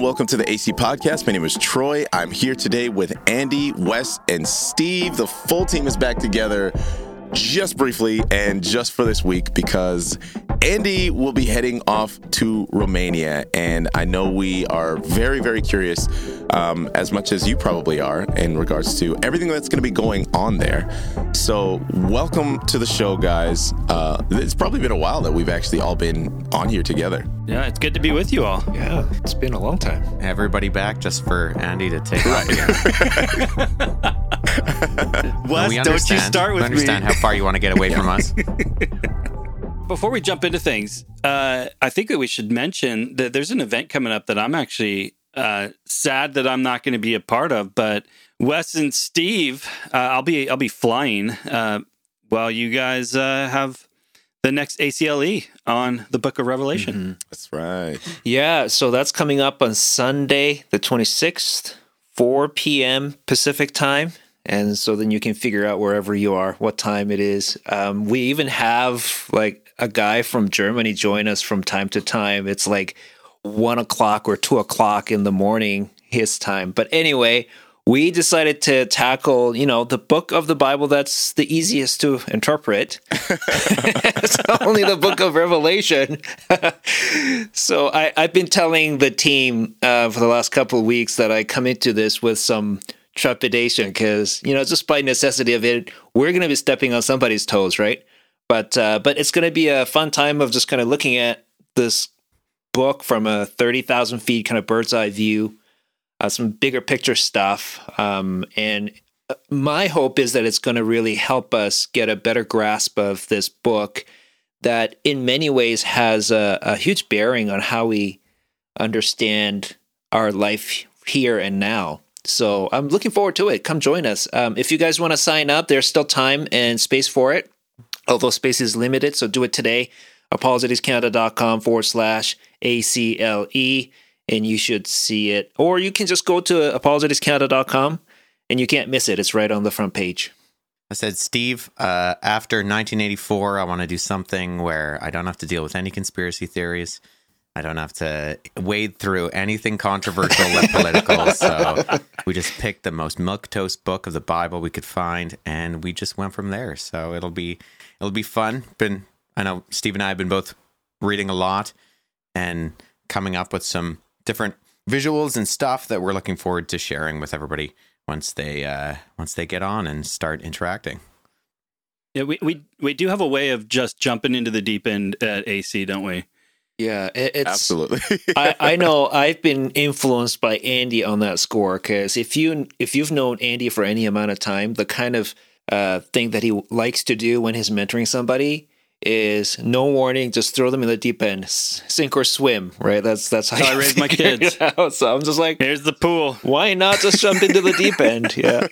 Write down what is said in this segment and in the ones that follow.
and welcome to the AC Podcast. My name is Troy. I'm here today with Andy, Wes, and Steve. The full team is back together just briefly and just for this week because Andy will be heading off to Romania. And I know we are very, very curious, um, as much as you probably are, in regards to everything that's going to be going on there. So, welcome to the show, guys. Uh, it's probably been a while that we've actually all been on here together. Yeah, it's good to be with you all. Yeah, it's been a long time. Everybody back just for Andy to take off again. Wes, we don't you understand. start we with understand me. how far you want to get away from us. Before we jump into things, uh, I think that we should mention that there's an event coming up that I'm actually uh, sad that I'm not going to be a part of. But Wes and Steve, uh, I'll be I'll be flying uh, while you guys uh, have the next ACLE on the Book of Revelation. That's right. Yeah, so that's coming up on Sunday, the 26th, 4 p.m. Pacific time. And so then you can figure out wherever you are what time it is. Um, we even have like a guy from Germany join us from time to time. It's like one o'clock or two o'clock in the morning his time. But anyway, we decided to tackle, you know, the book of the Bible that's the easiest to interpret. it's only the book of Revelation. so I, I've been telling the team uh, for the last couple of weeks that I come into this with some trepidation because, you know, just by necessity of it, we're going to be stepping on somebody's toes, right? But uh, but it's going to be a fun time of just kind of looking at this book from a thirty thousand feet kind of bird's eye view, uh, some bigger picture stuff, um, and uh, my hope is that it's going to really help us get a better grasp of this book that in many ways has a, a huge bearing on how we understand our life here and now. So I'm looking forward to it. Come join us. Um, if you guys want to sign up, there's still time and space for it, although space is limited. So do it today. ApologeticsCanada.com forward slash ACLE, and you should see it. Or you can just go to ApologeticsCanada.com and you can't miss it. It's right on the front page. I said, Steve, uh, after 1984, I want to do something where I don't have to deal with any conspiracy theories. I don't have to wade through anything controversial or political. So we just picked the most milquetoast book of the Bible we could find, and we just went from there. So it'll be it'll be fun. Been I know Steve and I have been both reading a lot and coming up with some different visuals and stuff that we're looking forward to sharing with everybody once they uh, once they get on and start interacting. Yeah, we, we we do have a way of just jumping into the deep end at AC, don't we? Yeah, it, it's Absolutely. I, I know I've been influenced by Andy on that score because if you if you've known Andy for any amount of time, the kind of uh, thing that he likes to do when he's mentoring somebody is no warning, just throw them in the deep end, s- sink or swim. Right? That's that's how How I you raise my kids. out. So I'm just like, Here's the pool. why not just jump into the deep end? Yeah.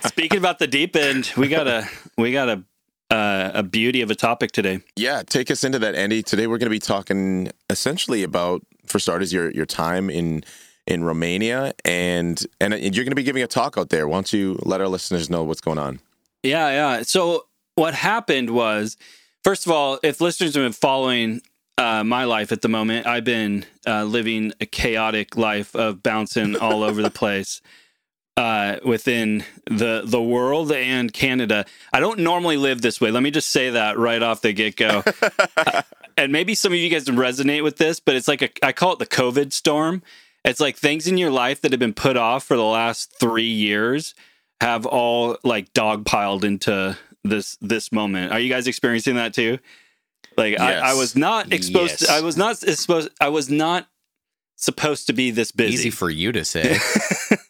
Speaking about the deep end, we got a we got a uh, a beauty of a topic today. Yeah, take us into that, Andy. Today we're going to be talking essentially about, for starters, your your time in in Romania, and and you're going to be giving a talk out there. Why don't you let our listeners know what's going on? Yeah, yeah. So what happened was, first of all, if listeners have been following uh, my life at the moment, I've been uh, living a chaotic life of bouncing all over the place uh, within the the world and Canada. I don't normally live this way. Let me just say that right off the get go. and maybe some of you guys resonate with this, but it's like a, I call it the COVID storm. It's like things in your life that have been put off for the last three years have all like dog dogpiled into this this moment. Are you guys experiencing that too? Like I, I was not exposed. Yes. I was not exposed. I was not supposed to be this busy. Easy for you to say.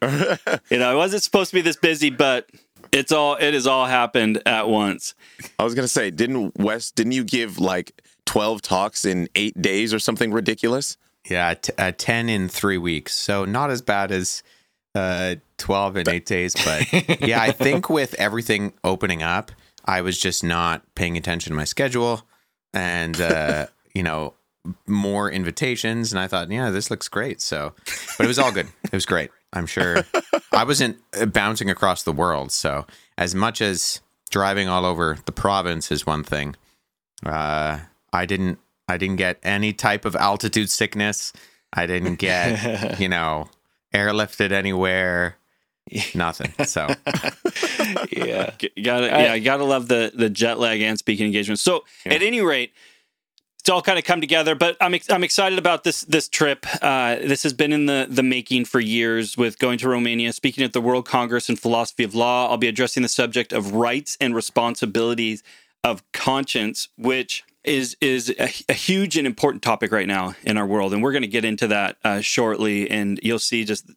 you know, I wasn't supposed to be this busy, but it's all it has all happened at once. I was going to say, didn't Wes? Didn't you give like twelve talks in eight days or something ridiculous? Yeah, t- uh, 10 in three weeks. So not as bad as uh, 12 in eight days. But yeah, I think with everything opening up, I was just not paying attention to my schedule and, uh, you know, more invitations. And I thought, yeah, this looks great. So, but it was all good. It was great. I'm sure I wasn't uh, bouncing across the world. So, as much as driving all over the province is one thing, uh, I didn't I didn't get any type of altitude sickness. I didn't get, you know, airlifted anywhere. Nothing. So yeah. You gotta, yeah, you gotta love the the jet lag and speaking engagement. So, at any rate, it's all kind of come together. But I'm ex- I'm excited about this this trip. Uh, this has been in the the making for years. With going to Romania, speaking at the World Congress in Philosophy of Law, I'll be addressing the subject of rights and responsibilities of conscience, which is is a, a huge and important topic right now in our world, and we're going to get into that uh, shortly. And you'll see just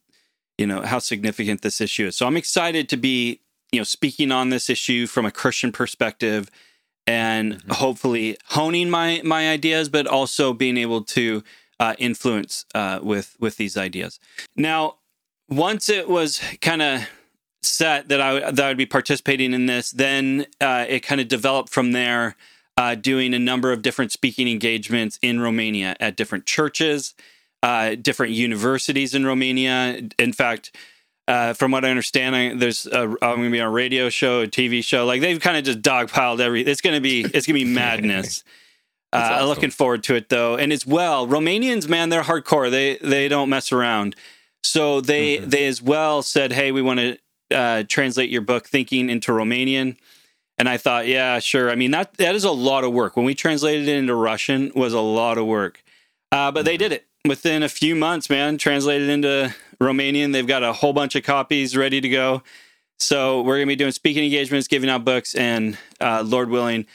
you know how significant this issue is. So I'm excited to be you know speaking on this issue from a Christian perspective and mm-hmm. hopefully honing my my ideas, but also being able to uh, influence uh, with with these ideas. Now, once it was kind of set that I that I would be participating in this, then uh, it kind of developed from there. Uh, doing a number of different speaking engagements in Romania at different churches, uh, different universities in Romania. In fact, uh, from what I understand, I, there's a, I'm going to be on a radio show, a TV show. Like they've kind of just dogpiled every. It's going to be it's going to be madness. uh, awesome. Looking forward to it though, and as well, Romanians, man, they're hardcore. They they don't mess around. So they mm-hmm. they as well said, hey, we want to uh, translate your book thinking into Romanian. And I thought, yeah, sure. I mean that that is a lot of work. When we translated it into Russian, was a lot of work. Uh, but mm-hmm. they did it within a few months, man. Translated into Romanian. They've got a whole bunch of copies ready to go. So we're going to be doing speaking engagements, giving out books, and uh, Lord willing,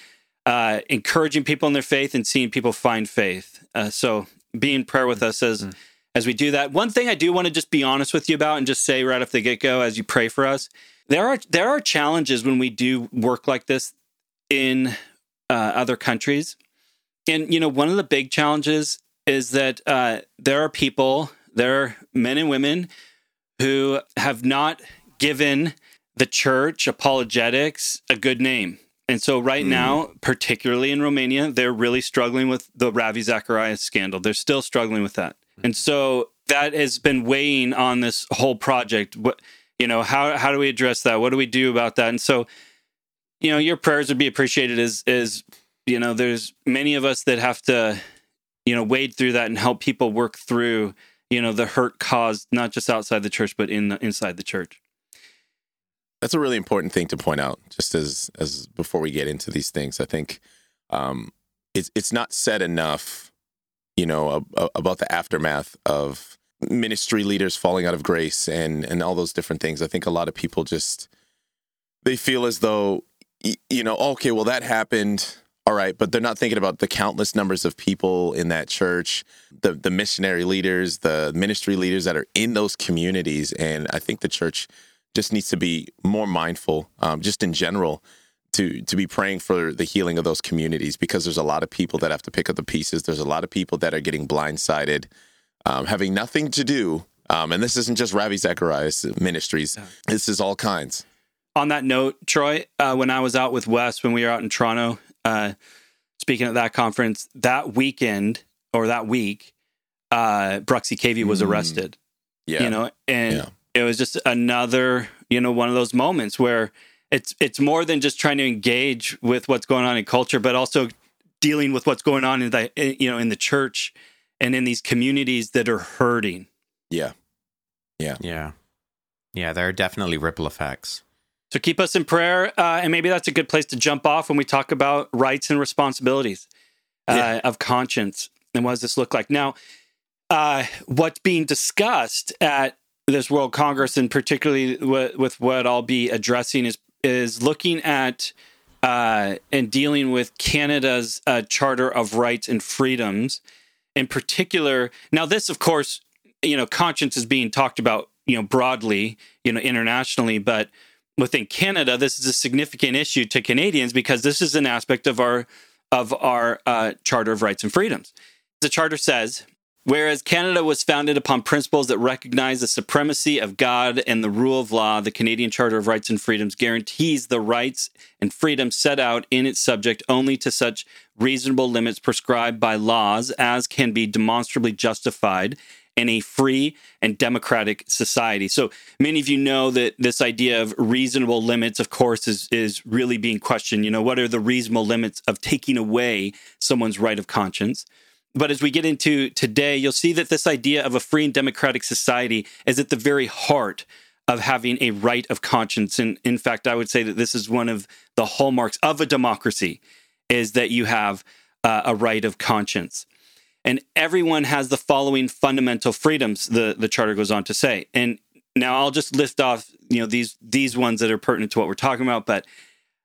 uh, encouraging people in their faith and seeing people find faith. Uh, so be in prayer with us as mm. as we do that. One thing I do want to just be honest with you about and just say right off the get go as you pray for us, there are there are challenges when we do work like this in uh, other countries, and you know one of the big challenges is that uh, there are people, there are men and women who have not given the church apologetics a good name. And so, right mm. now, particularly in Romania, they're really struggling with the Ravi Zacharias scandal. They're still struggling with that. Mm. And so, that has been weighing on this whole project. What, you know, how, how do we address that? What do we do about that? And so, you know, your prayers would be appreciated as, as, you know, there's many of us that have to you know wade through that and help people work through you know the hurt caused not just outside the church but in the, inside the church. That's a really important thing to point out just as as before we get into these things i think um it's it's not said enough you know about the aftermath of ministry leaders falling out of grace and and all those different things. I think a lot of people just they feel as though you know okay well that happened all right, but they're not thinking about the countless numbers of people in that church, the the missionary leaders, the ministry leaders that are in those communities, and I think the church just needs to be more mindful, um, just in general, to to be praying for the healing of those communities because there's a lot of people that have to pick up the pieces. There's a lot of people that are getting blindsided, um, having nothing to do. Um, and this isn't just Ravi Zacharias Ministries. This is all kinds. On that note, Troy, uh, when I was out with Wes, when we were out in Toronto, uh, speaking at that conference that weekend or that week, uh, Bruxy Cavey was mm. arrested. Yeah, you know, and yeah. it was just another, you know, one of those moments where it's it's more than just trying to engage with what's going on in culture, but also dealing with what's going on in the you know in the church and in these communities that are hurting. Yeah, yeah, yeah, yeah. There are definitely ripple effects. So keep us in prayer. Uh, and maybe that's a good place to jump off when we talk about rights and responsibilities uh, yeah. of conscience. And what does this look like? Now, uh, what's being discussed at this World Congress, and particularly with, with what I'll be addressing, is is looking at uh, and dealing with Canada's uh, Charter of Rights and Freedoms, in particular. Now, this, of course, you know, conscience is being talked about, you know, broadly, you know, internationally, but within Canada, this is a significant issue to Canadians because this is an aspect of our of our uh, Charter of Rights and Freedoms. The Charter says, whereas Canada was founded upon principles that recognize the supremacy of God and the rule of law, the Canadian Charter of Rights and Freedoms guarantees the rights and freedoms set out in its subject only to such reasonable limits prescribed by laws as can be demonstrably justified in a free and democratic society. So many of you know that this idea of reasonable limits, of course, is, is really being questioned. You know, what are the reasonable limits of taking away someone's right of conscience? but as we get into today, you'll see that this idea of a free and democratic society is at the very heart of having a right of conscience. And in fact, I would say that this is one of the hallmarks of a democracy is that you have uh, a right of conscience. And everyone has the following fundamental freedoms, the, the charter goes on to say. And now I'll just list off, you know, these these ones that are pertinent to what we're talking about, but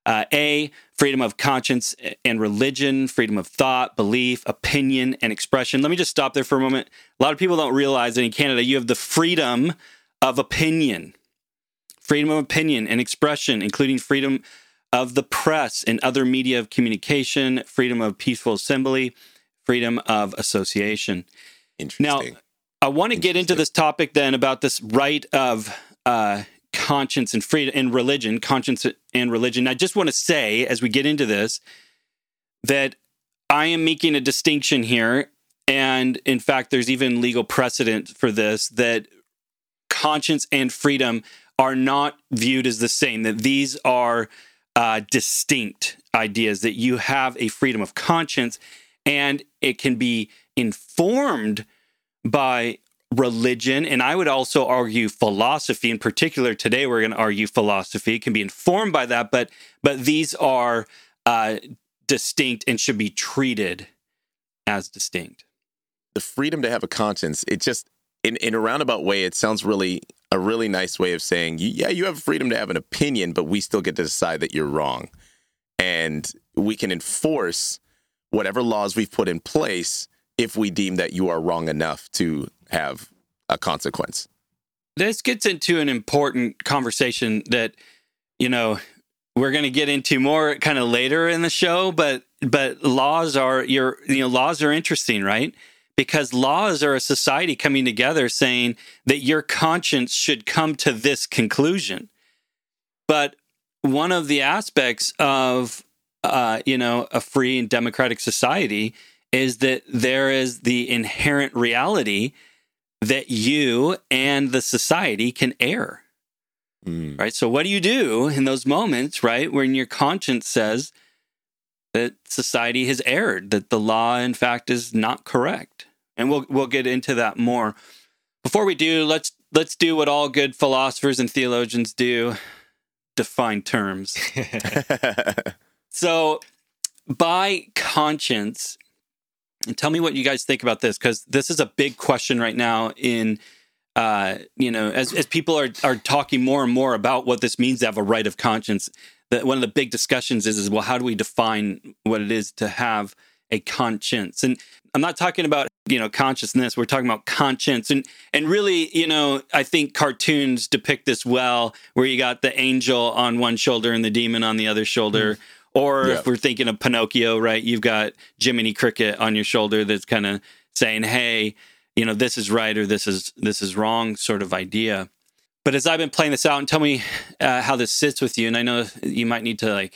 uh, A, freedom of conscience and religion, freedom of thought, belief, opinion, and expression. Let me just stop there for a moment. A lot of people don't realize that in Canada, you have the freedom of opinion, freedom of opinion and expression, including freedom of the press and other media of communication, freedom of peaceful assembly, freedom of association. Interesting. Now, I want to get into this topic then about this right of uh, conscience and freedom and religion, conscience and religion. I just want to say, as we get into this, that I am making a distinction here. And in fact, there's even legal precedent for this that conscience and freedom are not viewed as the same, that these are uh, distinct ideas, that you have a freedom of conscience and it can be informed by religion. And i would also argue philosophy. In particular today we're going to argue philosophy. It can be informed by that but but these are uh, distinct and should be treated as distinct. The freedom to have a conscience it just in, in a roundabout way it sounds really a really nice way of saying yeah you have freedom to have an opinion but we still get to decide that you're wrong. And we can enforce whatever laws we've put in place if we deem that you are wrong enough to have a consequence. This gets into an important conversation that, you know, we're going to get into more kind of later in the show, but but laws are your you know laws are interesting, right? Because laws are a society coming together saying that your conscience should come to this conclusion. But one of the aspects of uh, you know a free and democratic society is that there is the inherent reality that you and the society can err. Mm. Right. So, what do you do in those moments, right, when your conscience says that society has erred, that the law, in fact, is not correct? And we'll we'll get into that more. Before we do, let's let's do what all good philosophers and theologians do: define terms. so, by conscience, and tell me what you guys think about this because this is a big question right now in uh, you know as, as people are are talking more and more about what this means to have a right of conscience that one of the big discussions is is well how do we define what it is to have a conscience? And i'm not talking about you know consciousness we're talking about conscience. And and really you know i think cartoons depict this well where you got the angel on one shoulder and the demon on the other shoulder. Mm or if we're thinking of Pinocchio, right? You've got Jiminy Cricket on your shoulder that's kind of saying, "Hey, you know, this is right or this is this is wrong," sort of idea. But as I've been playing this out, and tell me uh, how this sits with you, and I know you might need to like,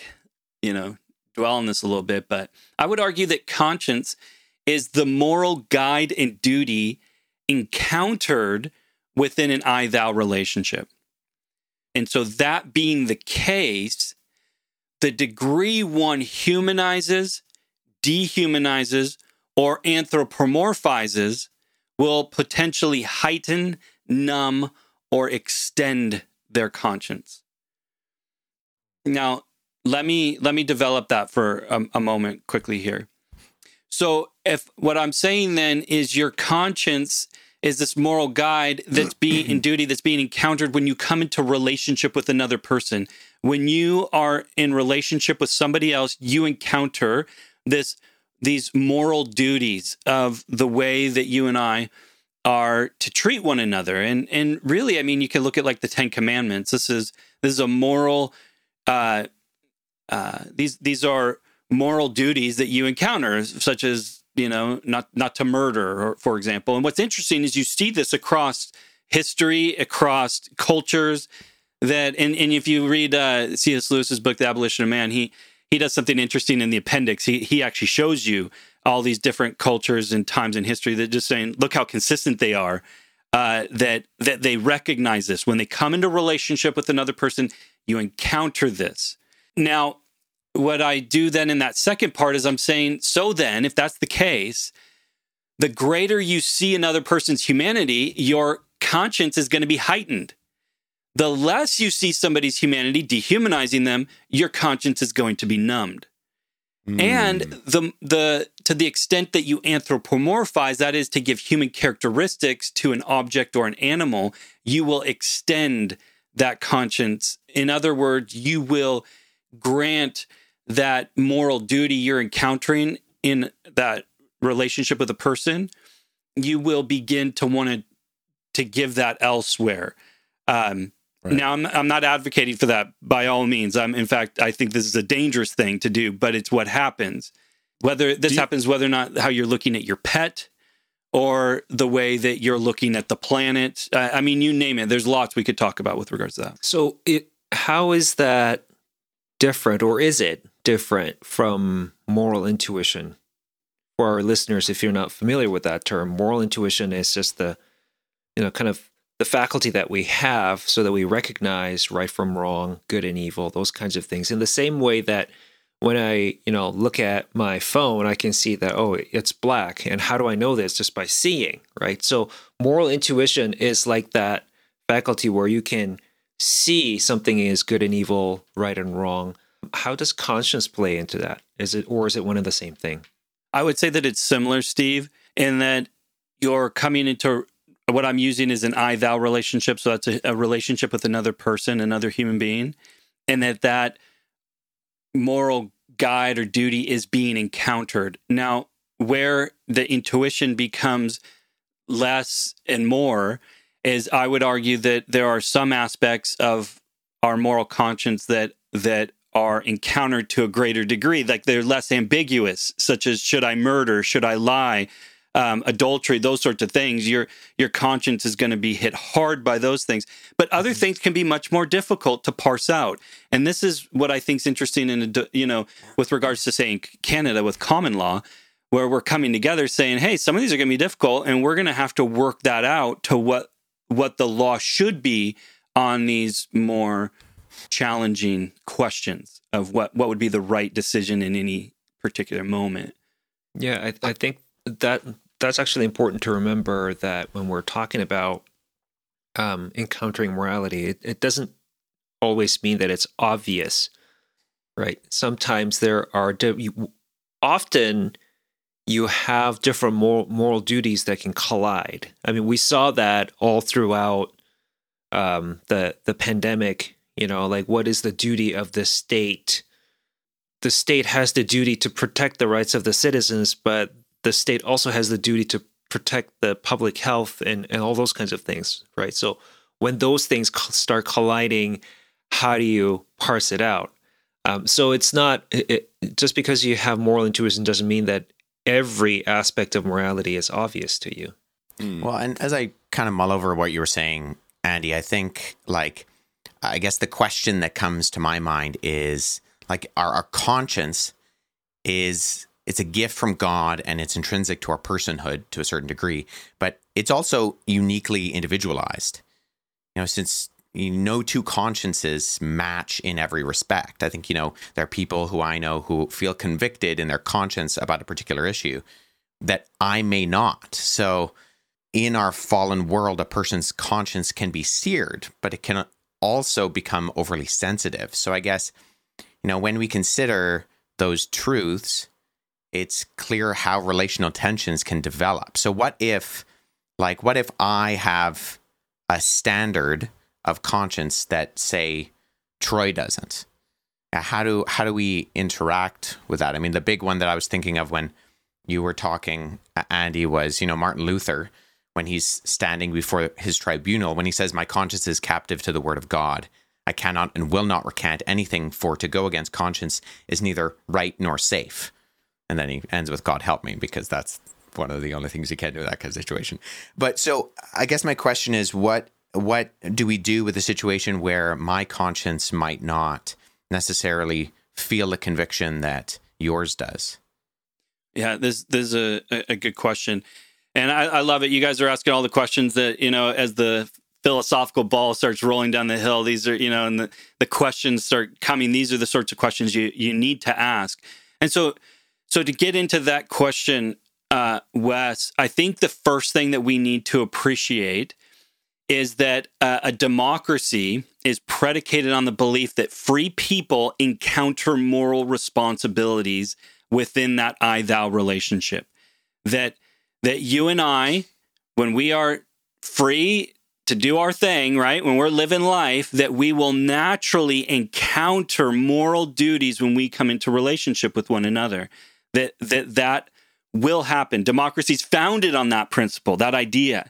you know, dwell on this a little bit, but I would argue that conscience is the moral guide and duty encountered within an I thou relationship. And so, that being the case, the degree one humanizes, dehumanizes, or anthropomorphizes will potentially heighten, numb, or extend their conscience. Now, let me let me develop that for a, a moment quickly here. So, if what I'm saying then is your conscience is this moral guide that's being in duty that's being encountered when you come into relationship with another person when you are in relationship with somebody else you encounter this these moral duties of the way that you and I are to treat one another. And and really I mean you can look at like the 10 commandments. This is this is a moral uh uh these these are moral duties that you encounter such as you know not not to murder or, for example. And what's interesting is you see this across history across cultures that and, and if you read uh, C.S. Lewis's book, The Abolition of Man, he he does something interesting in the appendix. He he actually shows you all these different cultures and times in history that just saying, look how consistent they are. Uh, that that they recognize this when they come into relationship with another person, you encounter this. Now, what I do then in that second part is I'm saying, so then, if that's the case, the greater you see another person's humanity, your conscience is going to be heightened. The less you see somebody's humanity, dehumanizing them, your conscience is going to be numbed. Mm. And the the to the extent that you anthropomorphize, that is to give human characteristics to an object or an animal, you will extend that conscience. In other words, you will grant that moral duty you're encountering in that relationship with a person, you will begin to want to to give that elsewhere. Um, right. Now, I'm I'm not advocating for that by all means. I'm in fact, I think this is a dangerous thing to do, but it's what happens. Whether this you, happens, whether or not how you're looking at your pet, or the way that you're looking at the planet. Uh, I mean, you name it. There's lots we could talk about with regards to that. So, it how is that different, or is it different from moral intuition? For our listeners, if you're not familiar with that term, moral intuition is just the, you know, kind of the faculty that we have so that we recognize right from wrong, good and evil, those kinds of things. In the same way that when I, you know, look at my phone, I can see that, oh, it's black. And how do I know this? Just by seeing, right? So moral intuition is like that faculty where you can see something is good and evil, right and wrong. How does conscience play into that? Is it, or is it one and the same thing? I would say that it's similar, Steve, in that you're coming into what I'm using is an I thou relationship. So that's a, a relationship with another person, another human being. And that that moral guide or duty is being encountered. Now, where the intuition becomes less and more is I would argue that there are some aspects of our moral conscience that that are encountered to a greater degree like they're less ambiguous such as should I murder should I lie um, adultery, those sorts of things, your your conscience is going to be hit hard by those things. But other mm-hmm. things can be much more difficult to parse out. And this is what I think is interesting in you know with regards to saying Canada with common law, where we're coming together saying, hey, some of these are going to be difficult, and we're going to have to work that out to what what the law should be on these more challenging questions of what what would be the right decision in any particular moment. Yeah, I, I think that that's actually important to remember that when we're talking about um, encountering morality, it, it doesn't always mean that it's obvious, right? Sometimes there are you, often you have different moral, moral duties that can collide. I mean, we saw that all throughout um, the the pandemic. You know, like what is the duty of the state? The state has the duty to protect the rights of the citizens, but the state also has the duty to protect the public health and, and all those kinds of things, right? So when those things start colliding, how do you parse it out? Um, so it's not it, just because you have moral intuition doesn't mean that every aspect of morality is obvious to you. Mm. Well, and as I kind of mull over what you were saying, Andy, I think like I guess the question that comes to my mind is like our, our conscience is it's a gift from God and it's intrinsic to our personhood to a certain degree, but it's also uniquely individualized. You know, since you know, no two consciences match in every respect. I think, you know, there are people who I know who feel convicted in their conscience about a particular issue that I may not. So, in our fallen world, a person's conscience can be seared, but it can also become overly sensitive. So, I guess, you know, when we consider those truths, it's clear how relational tensions can develop. So what if like what if I have a standard of conscience that say Troy doesn't? How do how do we interact with that? I mean, the big one that I was thinking of when you were talking, Andy, was you know Martin Luther when he's standing before his tribunal when he says, "My conscience is captive to the word of God. I cannot and will not recant anything, for to go against conscience is neither right nor safe." And then he ends with "God help me" because that's one of the only things you can do in that kind of situation. But so I guess my question is, what what do we do with a situation where my conscience might not necessarily feel a conviction that yours does? Yeah, this this is a, a good question, and I, I love it. You guys are asking all the questions that you know as the philosophical ball starts rolling down the hill. These are you know, and the the questions start coming. These are the sorts of questions you you need to ask, and so so to get into that question, uh, Wes, I think the first thing that we need to appreciate is that uh, a democracy is predicated on the belief that free people encounter moral responsibilities within that I thou relationship. That that you and I, when we are free to do our thing, right? When we're living life, that we will naturally encounter moral duties when we come into relationship with one another. That that that will happen. Democracy is founded on that principle, that idea.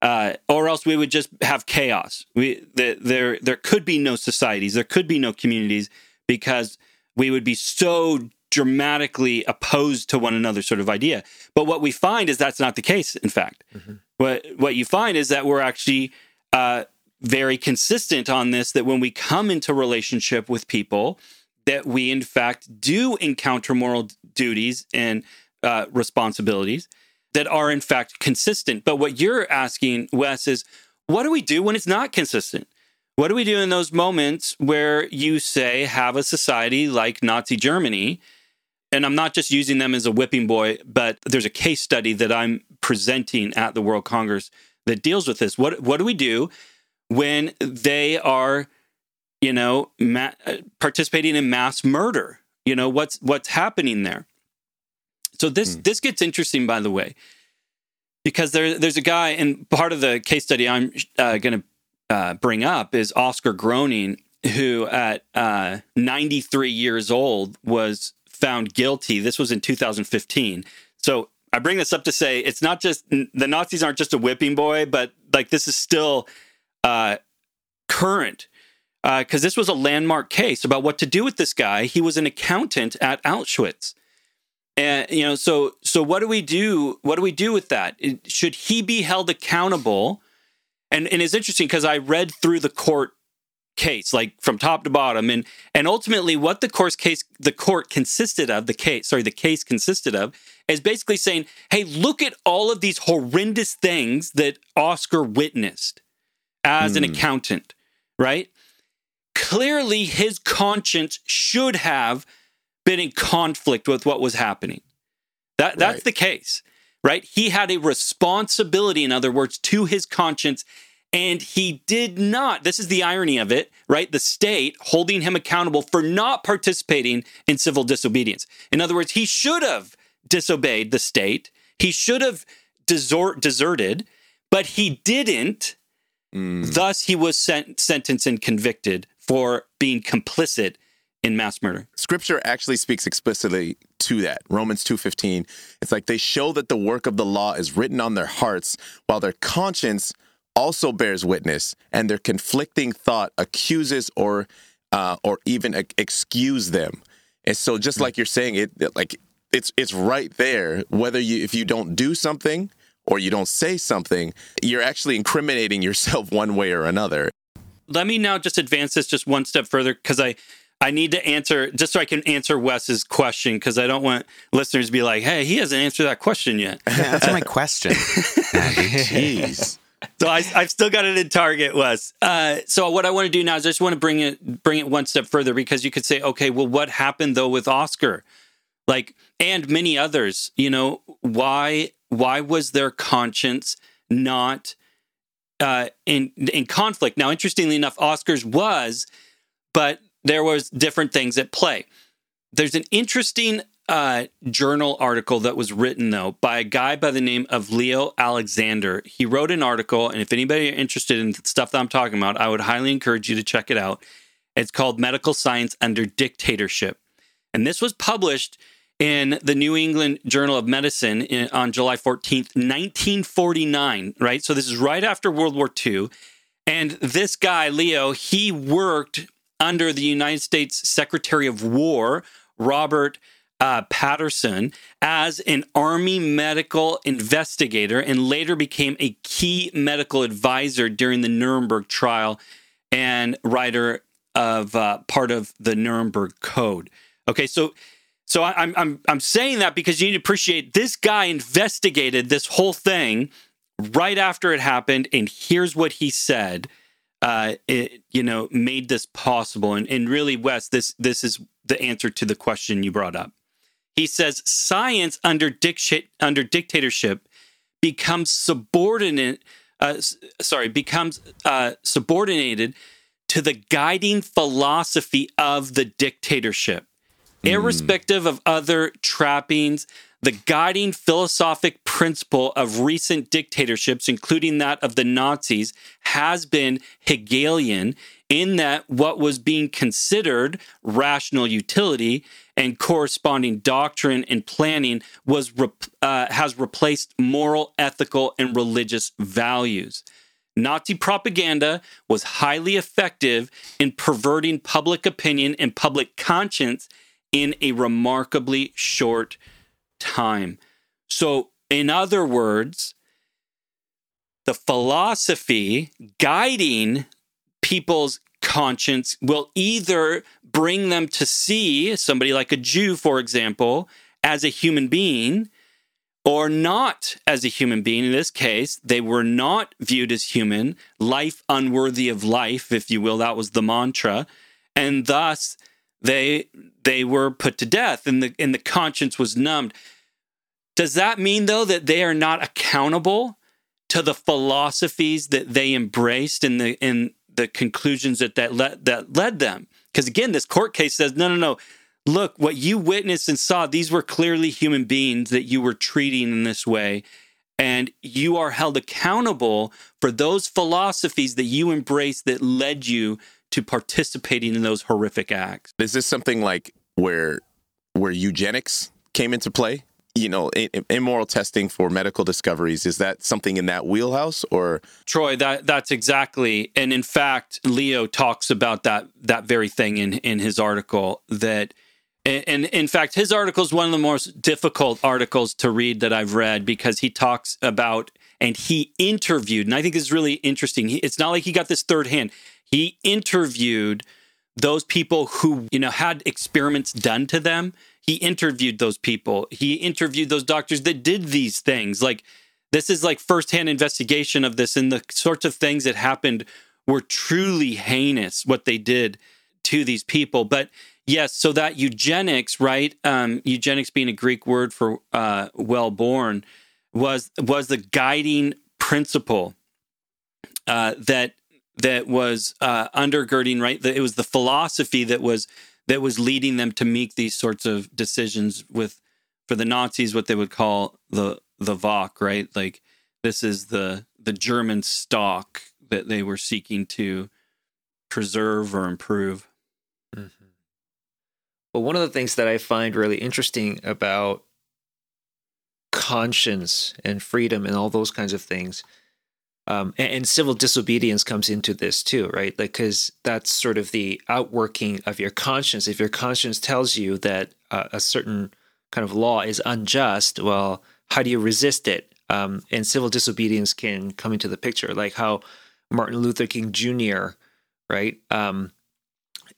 Uh, or else we would just have chaos. We the, there there could be no societies, there could be no communities because we would be so dramatically opposed to one another sort of idea. But what we find is that's not the case. In fact, mm-hmm. what what you find is that we're actually uh, very consistent on this. That when we come into relationship with people, that we in fact do encounter moral duties and uh, responsibilities that are in fact consistent. But what you're asking, Wes, is what do we do when it's not consistent? What do we do in those moments where you say have a society like Nazi Germany and I'm not just using them as a whipping boy, but there's a case study that I'm presenting at the World Congress that deals with this. What what do we do when they are, you know, ma- participating in mass murder? You know what's what's happening there. So this mm. this gets interesting, by the way, because there there's a guy, and part of the case study I'm uh, going to uh, bring up is Oscar Groening, who at uh, 93 years old was found guilty. This was in 2015. So I bring this up to say it's not just the Nazis aren't just a whipping boy, but like this is still uh, current because uh, this was a landmark case about what to do with this guy. He was an accountant at Auschwitz. And you know, so so what do we do? What do we do with that? Should he be held accountable? And and it's interesting because I read through the court case like from top to bottom and and ultimately what the court case the court consisted of the case sorry the case consisted of is basically saying hey look at all of these horrendous things that Oscar witnessed as mm. an hmm. accountant right clearly his conscience should have been in conflict with what was happening that that's right. the case right he had a responsibility in other words to his conscience and he did not, this is the irony of it, right? The state holding him accountable for not participating in civil disobedience. In other words, he should have disobeyed the state, he should have desert, deserted, but he didn't. Mm. Thus, he was sent, sentenced and convicted for being complicit in mass murder. Scripture actually speaks explicitly to that. Romans 2:15. It's like they show that the work of the law is written on their hearts while their conscience also bears witness, and their conflicting thought accuses or uh, or even excuse them. And so, just like you're saying, it like it's it's right there. Whether you if you don't do something or you don't say something, you're actually incriminating yourself one way or another. Let me now just advance this just one step further because I I need to answer just so I can answer Wes's question because I don't want listeners to be like, "Hey, he hasn't answered that question yet." That's my question. Jeez so I, have still got it in target, Wes. Uh, so what I want to do now is I just want to bring it bring it one step further because you could say, okay, well, what happened though with Oscar, like, and many others? You know, why why was their conscience not uh, in in conflict? Now, interestingly enough, Oscar's was, but there was different things at play. There's an interesting uh, journal article that was written though by a guy by the name of Leo Alexander. He wrote an article, and if anybody are interested in stuff that I'm talking about, I would highly encourage you to check it out. It's called Medical Science Under Dictatorship, and this was published in the New England Journal of Medicine in, on July 14th, 1949. Right, so this is right after World War II, and this guy Leo he worked under the United States Secretary of War Robert uh, Patterson as an Army medical investigator and later became a key medical advisor during the Nuremberg trial and writer of uh, part of the Nuremberg Code. Okay, so so I'm I'm I'm saying that because you need to appreciate this guy investigated this whole thing right after it happened, and here's what he said. Uh, it, you know, made this possible, and and really, Wes, this this is the answer to the question you brought up. He says science under, dic- under dictatorship becomes subordinate, uh, sorry, becomes uh, subordinated to the guiding philosophy of the dictatorship, irrespective of other trappings. The guiding philosophic principle of recent dictatorships, including that of the Nazis, has been Hegelian in that what was being considered rational utility and corresponding doctrine and planning was uh, has replaced moral, ethical, and religious values. Nazi propaganda was highly effective in perverting public opinion and public conscience in a remarkably short time. So, in other words, the philosophy guiding people's conscience will either bring them to see somebody like a Jew, for example, as a human being or not as a human being. In this case, they were not viewed as human, life unworthy of life, if you will. That was the mantra. And thus, they they were put to death and the and the conscience was numbed. Does that mean though that they are not accountable to the philosophies that they embraced and the in the conclusions that that led that led them? Because again this court case says no no no. Look what you witnessed and saw these were clearly human beings that you were treating in this way. And you are held accountable for those philosophies that you embraced that led you to participating in those horrific acts. Is this something like where where eugenics came into play? You know, immoral testing for medical discoveries is that something in that wheelhouse or Troy that that's exactly and in fact Leo talks about that that very thing in in his article that and, and in fact his article is one of the most difficult articles to read that I've read because he talks about and he interviewed and I think this is really interesting. He, it's not like he got this third hand he interviewed those people who, you know, had experiments done to them. He interviewed those people. He interviewed those doctors that did these things. Like this is like firsthand investigation of this and the sorts of things that happened were truly heinous what they did to these people. But yes, so that eugenics, right? Um, eugenics being a Greek word for uh, well born, was was the guiding principle uh, that that was uh, undergirding right? That it was the philosophy that was that was leading them to make these sorts of decisions with for the nazis what they would call the the Volk, right? Like this is the the german stock that they were seeking to preserve or improve. Mm-hmm. well one of the things that i find really interesting about conscience and freedom and all those kinds of things um, and, and, civil disobedience comes into this too, right? Like, because that's sort of the outworking of your conscience. If your conscience tells you that uh, a certain kind of law is unjust, well, how do you resist it? Um, and civil disobedience can come into the picture, like how Martin Luther King Jr., right, um,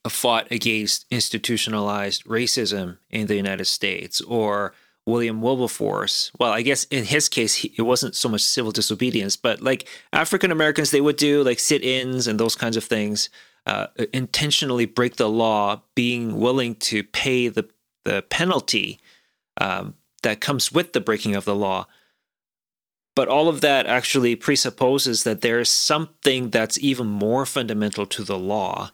fought against institutionalized racism in the United States, or William Wilberforce. Well, I guess in his case, he, it wasn't so much civil disobedience, but like African Americans, they would do like sit ins and those kinds of things, uh, intentionally break the law, being willing to pay the, the penalty um, that comes with the breaking of the law. But all of that actually presupposes that there is something that's even more fundamental to the law,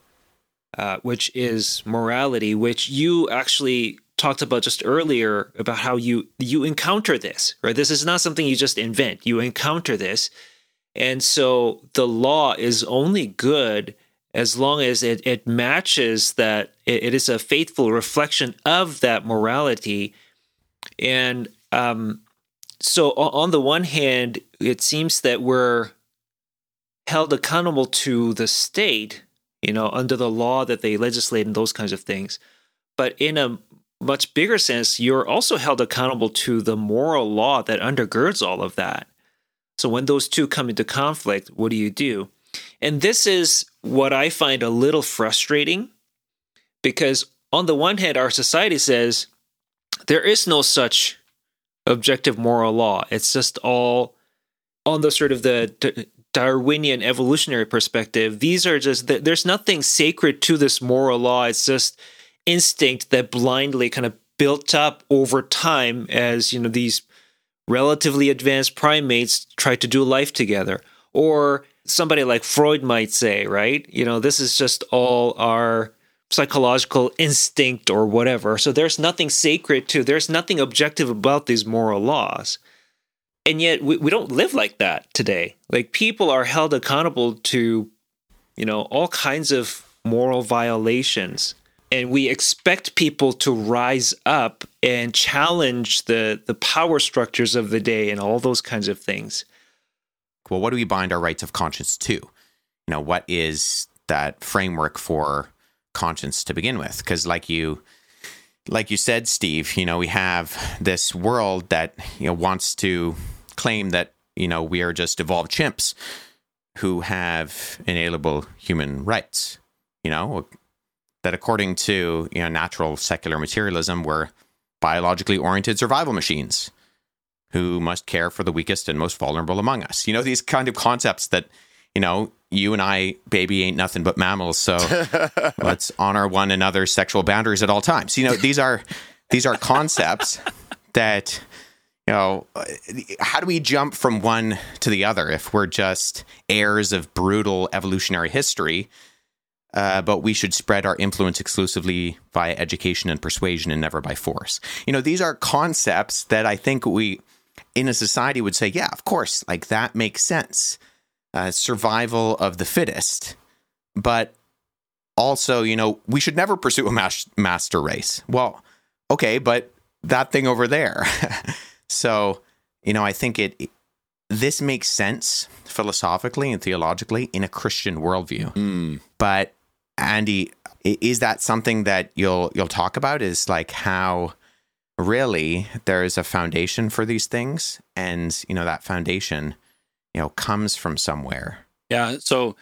uh, which is morality, which you actually talked about just earlier about how you you encounter this right? This is not something you just invent. You encounter this. And so the law is only good as long as it, it matches that it, it is a faithful reflection of that morality. And um, so on the one hand it seems that we're held accountable to the state you know under the law that they legislate and those kinds of things. But in a much bigger sense, you're also held accountable to the moral law that undergirds all of that. So when those two come into conflict, what do you do? And this is what I find a little frustrating because, on the one hand, our society says there is no such objective moral law. It's just all on the sort of the Darwinian evolutionary perspective. These are just, there's nothing sacred to this moral law. It's just instinct that blindly kind of built up over time as, you know, these relatively advanced primates try to do life together. Or somebody like Freud might say, right? You know, this is just all our psychological instinct or whatever. So there's nothing sacred to, there's nothing objective about these moral laws. And yet we, we don't live like that today. Like people are held accountable to, you know, all kinds of moral violations. And we expect people to rise up and challenge the, the power structures of the day and all those kinds of things. Well, what do we bind our rights of conscience to? You know, what is that framework for conscience to begin with because like you like you said steve you know we have this world that you know wants to claim that you know we are just evolved chimps who have inalienable human rights you know that according to you know natural secular materialism we're biologically oriented survival machines who must care for the weakest and most vulnerable among us you know these kind of concepts that you know you and I, baby, ain't nothing but mammals. So let's honor one another's sexual boundaries at all times. You know, these are these are concepts that you know. How do we jump from one to the other if we're just heirs of brutal evolutionary history? Uh, but we should spread our influence exclusively via education and persuasion and never by force. You know, these are concepts that I think we in a society would say, yeah, of course, like that makes sense uh, survival of the fittest, but also, you know, we should never pursue a mas- master race. Well, okay, but that thing over there. so, you know, I think it, this makes sense philosophically and theologically in a Christian worldview. Mm. But Andy, is that something that you'll you'll talk about? Is like how really there is a foundation for these things, and you know that foundation you know comes from somewhere? Yeah so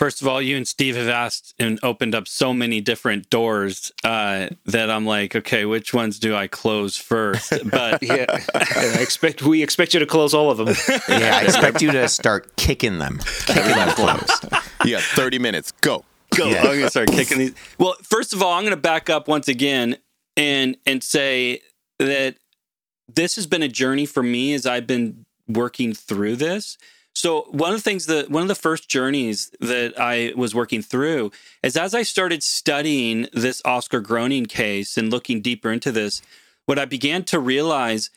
first of all you and steve have asked and opened up so many different doors uh, that i'm like okay which ones do i close first? But yeah. I expect we expect you to close all of them. Yeah i expect you to start kicking them. Kicking them closed. Yeah 30 minutes go go yeah. i'm gonna start kicking these well first of all i'm gonna back up once again and and say that this has been a journey for me as i've been working through this. So one of the things that one of the first journeys that I was working through is as I started studying this Oscar Groening case and looking deeper into this, what I began to realize,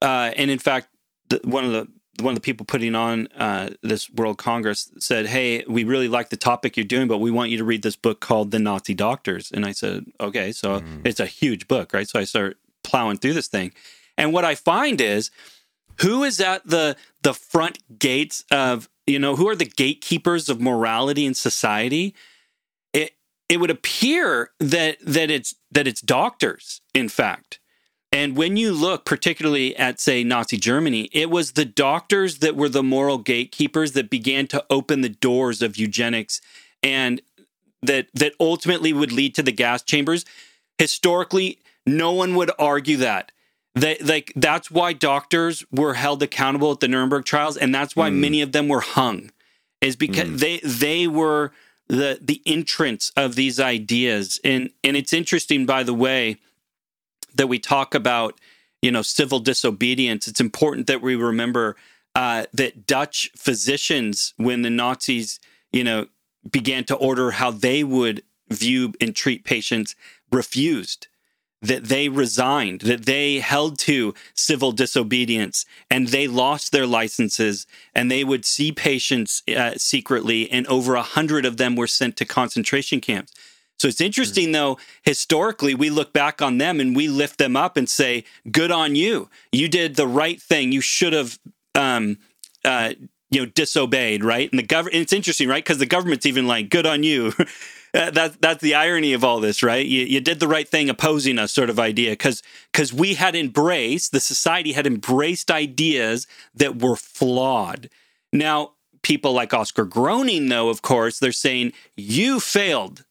uh, and in fact, the, one of the one of the people putting on uh, this World Congress said, "Hey, we really like the topic you're doing, but we want you to read this book called The Nazi Doctors." And I said, "Okay." So mm. it's a huge book, right? So I start plowing through this thing, and what I find is who is at the the front gates of you know who are the gatekeepers of morality in society it it would appear that that it's that it's doctors in fact and when you look particularly at say nazi germany it was the doctors that were the moral gatekeepers that began to open the doors of eugenics and that that ultimately would lead to the gas chambers historically no one would argue that they, like that's why doctors were held accountable at the Nuremberg trials, and that's why mm. many of them were hung, is because mm. they they were the the entrance of these ideas. And and it's interesting, by the way, that we talk about you know civil disobedience. It's important that we remember uh, that Dutch physicians, when the Nazis you know began to order how they would view and treat patients, refused that they resigned, that they held to civil disobedience, and they lost their licenses, and they would see patients uh, secretly, and over a hundred of them were sent to concentration camps. So it's interesting, mm-hmm. though, historically, we look back on them and we lift them up and say, Good on you. You did the right thing. You should have. Um, uh, you know, disobeyed, right? And the government, it's interesting, right? Because the government's even like, good on you. that, that's the irony of all this, right? You, you did the right thing opposing us, sort of idea, because because we had embraced the society had embraced ideas that were flawed. Now, people like Oscar Groening, though, of course, they're saying you failed.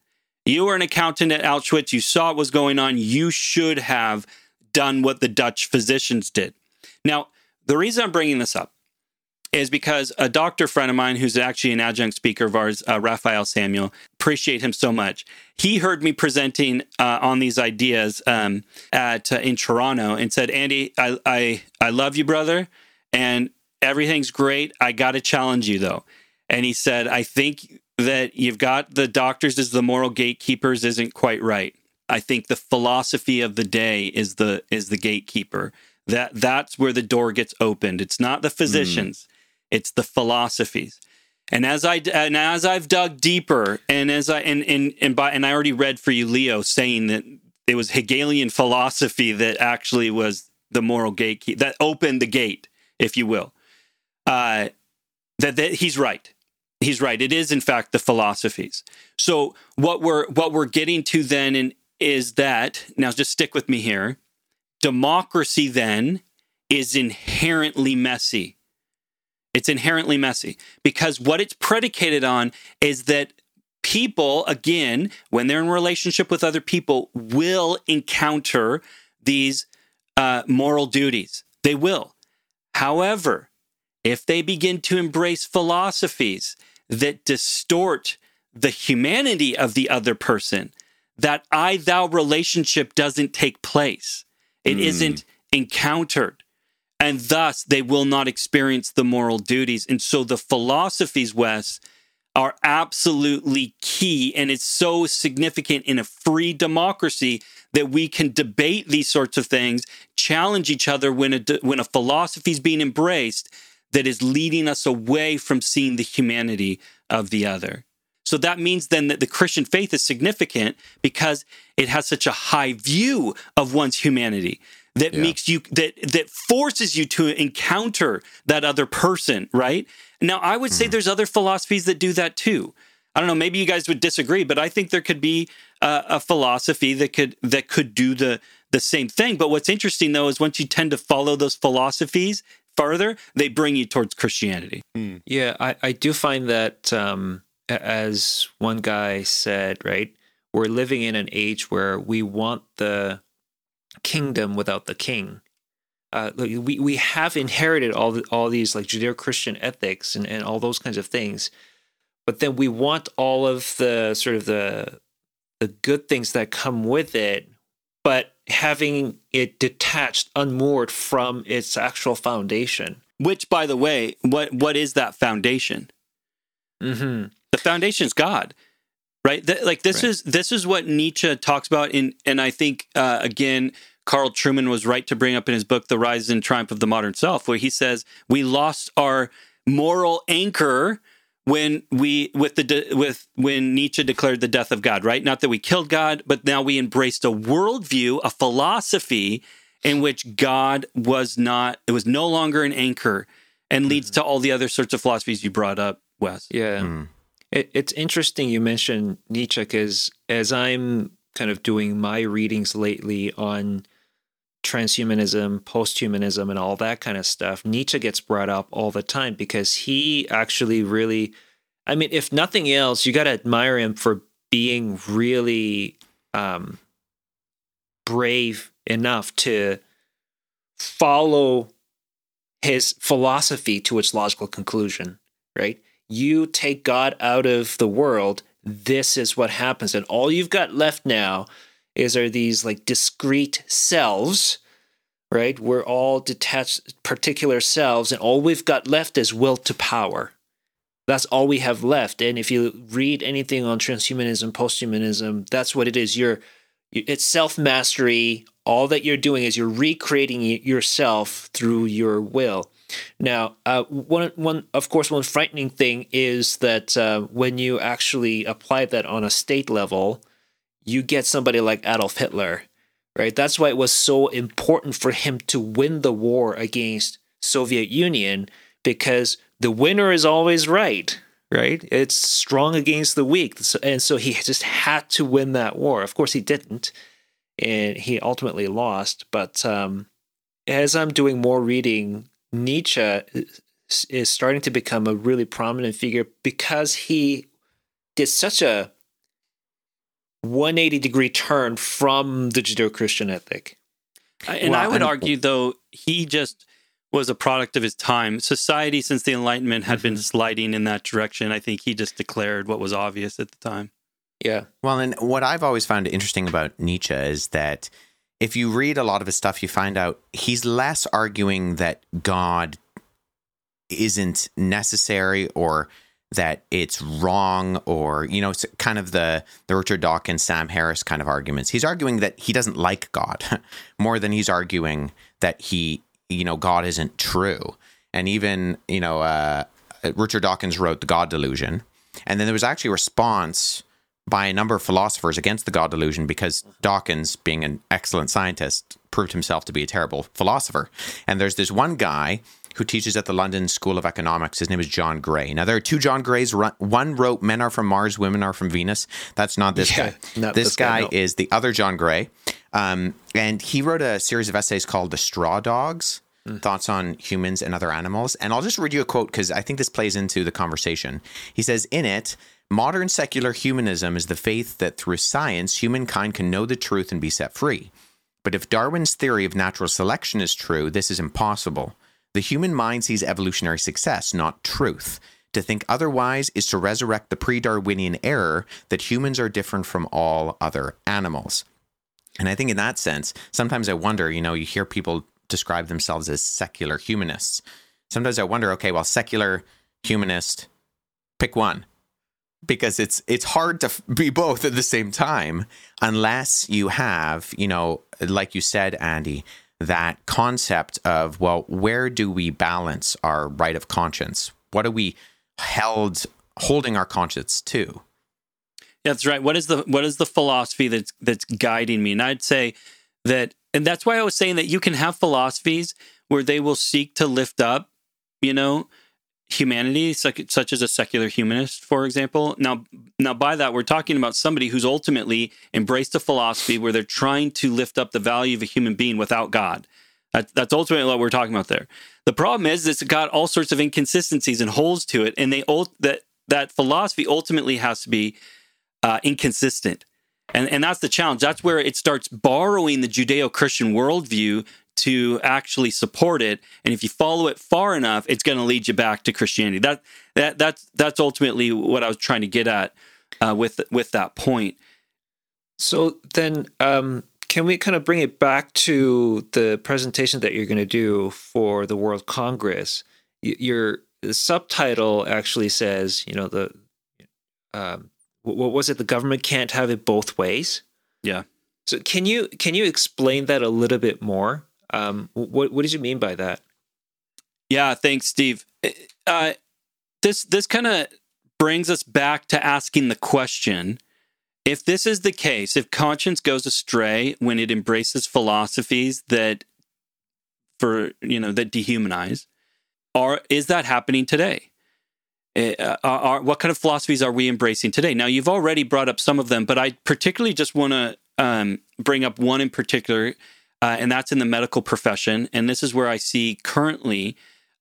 You were an accountant at Auschwitz. You saw what was going on. You should have done what the Dutch physicians did. Now, the reason I'm bringing this up is because a doctor friend of mine who's actually an adjunct speaker of ours, uh, Raphael Samuel, appreciate him so much. He heard me presenting uh, on these ideas um, at uh, in Toronto and said, "Andy, I, I I love you, brother, and everything's great. I got to challenge you though." And he said, "I think that you've got the doctors as the moral gatekeepers isn't quite right. I think the philosophy of the day is the is the gatekeeper." that that's where the door gets opened. It's not the physicians, mm. it's the philosophies. And as I and as I've dug deeper, and as I and and and by and I already read for you, Leo, saying that it was Hegelian philosophy that actually was the moral gatekeeper that opened the gate, if you will. Uh, that, that he's right. He's right. It is in fact the philosophies. So what we're what we're getting to then in, is that now just stick with me here democracy then is inherently messy. It's inherently messy because what it's predicated on is that people, again, when they're in relationship with other people, will encounter these uh, moral duties. They will. However, if they begin to embrace philosophies that distort the humanity of the other person, that I thou relationship doesn't take place. It mm. not encountered. And thus, they will not experience the moral duties. And so, the philosophies, Wes, are absolutely key. And it's so significant in a free democracy that we can debate these sorts of things, challenge each other when a, when a philosophy is being embraced that is leading us away from seeing the humanity of the other. So that means then that the Christian faith is significant because it has such a high view of one's humanity that yeah. makes you that that forces you to encounter that other person, right? Now, I would say mm-hmm. there's other philosophies that do that too. I don't know, maybe you guys would disagree, but I think there could be a, a philosophy that could that could do the the same thing. But what's interesting though is once you tend to follow those philosophies further, they bring you towards Christianity. Mm. Yeah, I, I do find that um, as one guy said, right? We're living in an age where we want the kingdom without the king. Uh, we we have inherited all the, all these like Judeo-Christian ethics and, and all those kinds of things, but then we want all of the sort of the the good things that come with it, but having it detached, unmoored from its actual foundation. Which, by the way, what what is that foundation? Mm-hmm. The foundation is God, right? like this right. is this is what Nietzsche talks about in, and I think uh, again. Carl Trueman was right to bring up in his book The Rise and Triumph of the Modern Self where he says we lost our moral anchor when we with the with when Nietzsche declared the death of God, right? Not that we killed God, but now we embraced a worldview, a philosophy in which God was not it was no longer an anchor and leads mm-hmm. to all the other sorts of philosophies you brought up, Wes. Yeah. Mm. It, it's interesting you mentioned Nietzsche because as I'm kind of doing my readings lately on transhumanism, posthumanism, and all that kind of stuff, Nietzsche gets brought up all the time because he actually really, I mean, if nothing else, you got to admire him for being really um, brave enough to follow his philosophy to its logical conclusion, right? you take God out of the world, this is what happens. And all you've got left now is are these like discrete selves, right? We're all detached particular selves, and all we've got left is will to power. That's all we have left. And if you read anything on transhumanism, posthumanism, that's what it is. You're it's self mastery. All that you're doing is you're recreating yourself through your will. Now, uh, one, one, of course, one frightening thing is that uh, when you actually apply that on a state level, you get somebody like Adolf Hitler, right? That's why it was so important for him to win the war against Soviet Union because the winner is always right, right? It's strong against the weak, and so he just had to win that war. Of course, he didn't, and he ultimately lost. But um, as I'm doing more reading Nietzsche is starting to become a really prominent figure because he did such a 180 degree turn from the Judeo Christian ethic. Uh, and I would argue, though, he just was a product of his time. Society, since the Enlightenment, had been mm-hmm. sliding in that direction. I think he just declared what was obvious at the time. Yeah. Well, and what I've always found interesting about Nietzsche is that if you read a lot of his stuff, you find out he's less arguing that God isn't necessary or that it's wrong or you know it's kind of the the Richard Dawkins Sam Harris kind of arguments. He's arguing that he doesn't like God more than he's arguing that he you know God isn't true. And even you know uh, Richard Dawkins wrote the God delusion. And then there was actually a response by a number of philosophers against the God delusion because Dawkins, being an excellent scientist, proved himself to be a terrible philosopher. And there's this one guy who teaches at the London School of Economics. His name is John Gray. Now, there are two John Grays. One wrote Men Are From Mars, Women Are From Venus. That's not this yeah, guy. Not this, this, guy, guy no. is the other John Gray. Um, and he wrote a series of essays called The Straw Dogs. Mm. Thoughts on humans and other animals. And I'll just read you a quote because I think this plays into the conversation. He says, In it, modern secular humanism is the faith that through science, humankind can know the truth and be set free. But if Darwin's theory of natural selection is true, this is impossible. The human mind sees evolutionary success, not truth. To think otherwise is to resurrect the pre Darwinian error that humans are different from all other animals. And I think in that sense, sometimes I wonder, you know, you hear people describe themselves as secular humanists. Sometimes I wonder, okay, well, secular humanist, pick one. Because it's it's hard to be both at the same time unless you have, you know, like you said, Andy, that concept of, well, where do we balance our right of conscience? What are we held holding our conscience to? That's right. What is the what is the philosophy that's that's guiding me? And I'd say that and that's why I was saying that you can have philosophies where they will seek to lift up, you know, humanity, such as a secular humanist, for example. Now, now by that we're talking about somebody who's ultimately embraced a philosophy where they're trying to lift up the value of a human being without God. That, that's ultimately what we're talking about there. The problem is it's got all sorts of inconsistencies and holes to it, and they that that philosophy ultimately has to be uh, inconsistent. And, and that's the challenge. That's where it starts borrowing the Judeo Christian worldview to actually support it. And if you follow it far enough, it's going to lead you back to Christianity. That that that's that's ultimately what I was trying to get at uh, with with that point. So then, um, can we kind of bring it back to the presentation that you're going to do for the World Congress? Your subtitle actually says, you know, the um, what was it? The government can't have it both ways. Yeah. So can you can you explain that a little bit more? Um, what what did you mean by that? Yeah, thanks, Steve. Uh, this this kind of brings us back to asking the question: If this is the case, if conscience goes astray when it embraces philosophies that, for you know, that dehumanize, are is that happening today? Uh, are, what kind of philosophies are we embracing today? Now, you've already brought up some of them, but I particularly just want to um, bring up one in particular uh, and that's in the medical profession. And this is where I see currently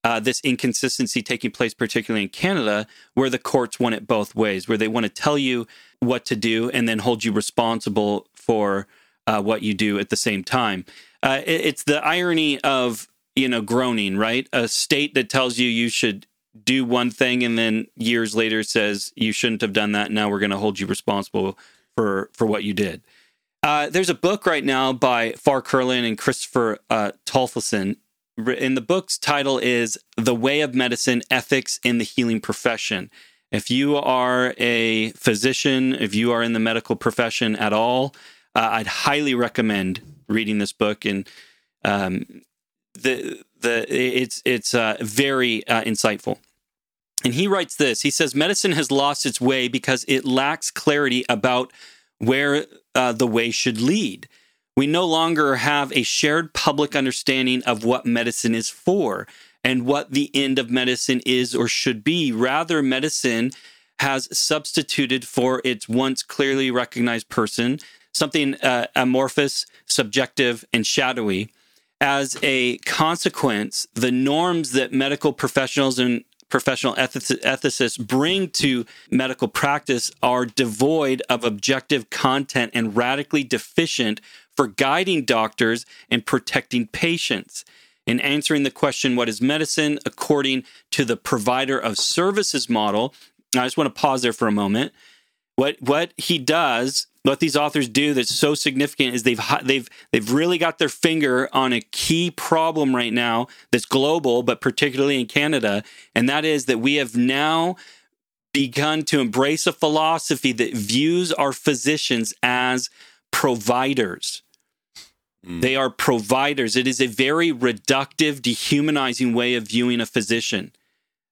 uh, this inconsistency taking place, particularly in Canada, where the courts want it both ways, where they want to tell you what to do and then hold you responsible for uh, what you do at the same time. Uh, it, it's the irony of you know Groening, right? A state that tells you you should do one thing and then years later says you shouldn't have done that. Now we're going to hold you responsible for for what you did. Uh, there's a book right now by Farr Curlin and Christopher uh, Tollefsen. And the book's title is The Way of Medicine Ethics in the Healing Profession. If you are a physician, if you are in the medical profession at all, uh, I'd highly recommend reading this book. And um, the the it's it's uh, very uh, insightful. And he writes this. He says medicine has lost its way because it lacks clarity about where uh, the way should lead. We no longer have a shared public understanding of what medicine is for and what the end of medicine is or should be. Rather, medicine has substituted for its once clearly recognized person something uh, amorphous, subjective, and shadowy. As a consequence, the norms that medical professionals and professional ethicists bring to medical practice are devoid of objective content and radically deficient for guiding doctors and protecting patients. In answering the question, what is medicine, according to the provider of services model, I just want to pause there for a moment. What what he does, what these authors do that's so significant is they've they've they've really got their finger on a key problem right now that's global, but particularly in Canada, and that is that we have now begun to embrace a philosophy that views our physicians as providers. Mm. They are providers. It is a very reductive, dehumanizing way of viewing a physician.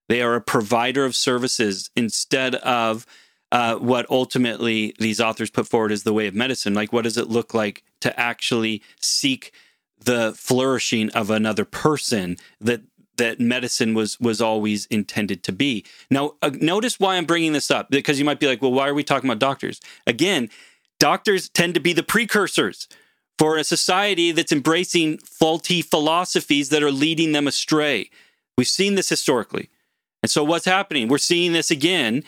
They are a provider of services instead of uh, what ultimately these authors put forward as the way of medicine. Like, what does it look like to actually seek the flourishing of another person that that medicine was was always intended to be. Now, uh, notice why I'm bringing this up because you might be like, "Well, why are we talking about doctors?" Again, doctors tend to be the precursors for a society that's embracing faulty philosophies that are leading them astray. We've seen this historically. And so what's happening? We're seeing this again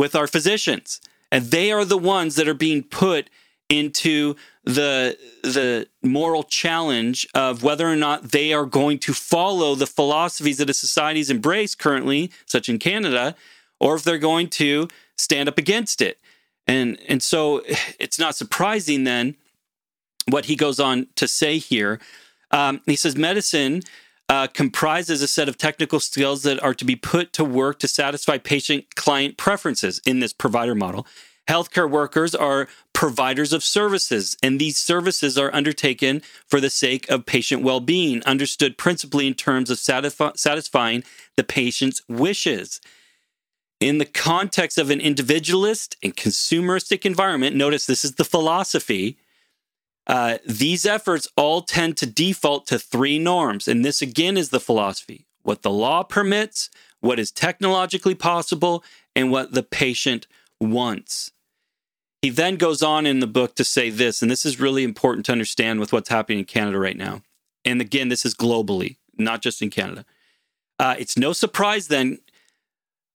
with our physicians. And they are the ones that are being put into the the moral challenge of whether or not they are going to follow the philosophies that a society's embraced currently, such in Canada, or if they're going to stand up against it. And and so it's not surprising then what he goes on to say here. Um, he says medicine uh, comprises a set of technical skills that are to be put to work to satisfy patient client preferences in this provider model. Healthcare workers are providers of services, and these services are undertaken for the sake of patient well being, understood principally in terms of satisfi- satisfying the patient's wishes. In the context of an individualist and consumeristic environment, notice this is the philosophy. Uh, these efforts all tend to default to three norms. And this again is the philosophy what the law permits, what is technologically possible, and what the patient wants. He then goes on in the book to say this, and this is really important to understand with what's happening in Canada right now. And again, this is globally, not just in Canada. Uh, it's no surprise then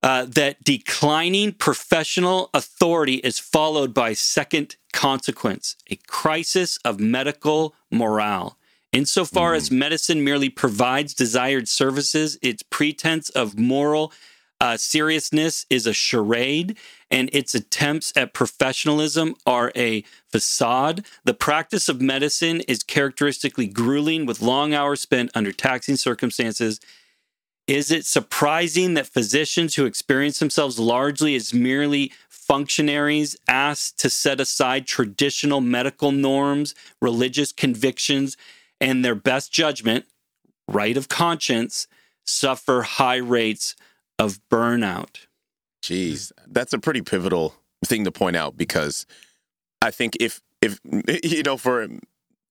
uh, that declining professional authority is followed by second consequence a crisis of medical morale. Insofar mm. as medicine merely provides desired services, its pretense of moral uh, seriousness is a charade, and its attempts at professionalism are a facade. The practice of medicine is characteristically grueling with long hours spent under taxing circumstances. Is it surprising that physicians who experience themselves largely as merely functionaries asked to set aside traditional medical norms, religious convictions, and their best judgment, right of conscience, suffer high rates of burnout. Jeez, that's a pretty pivotal thing to point out because I think if if you know for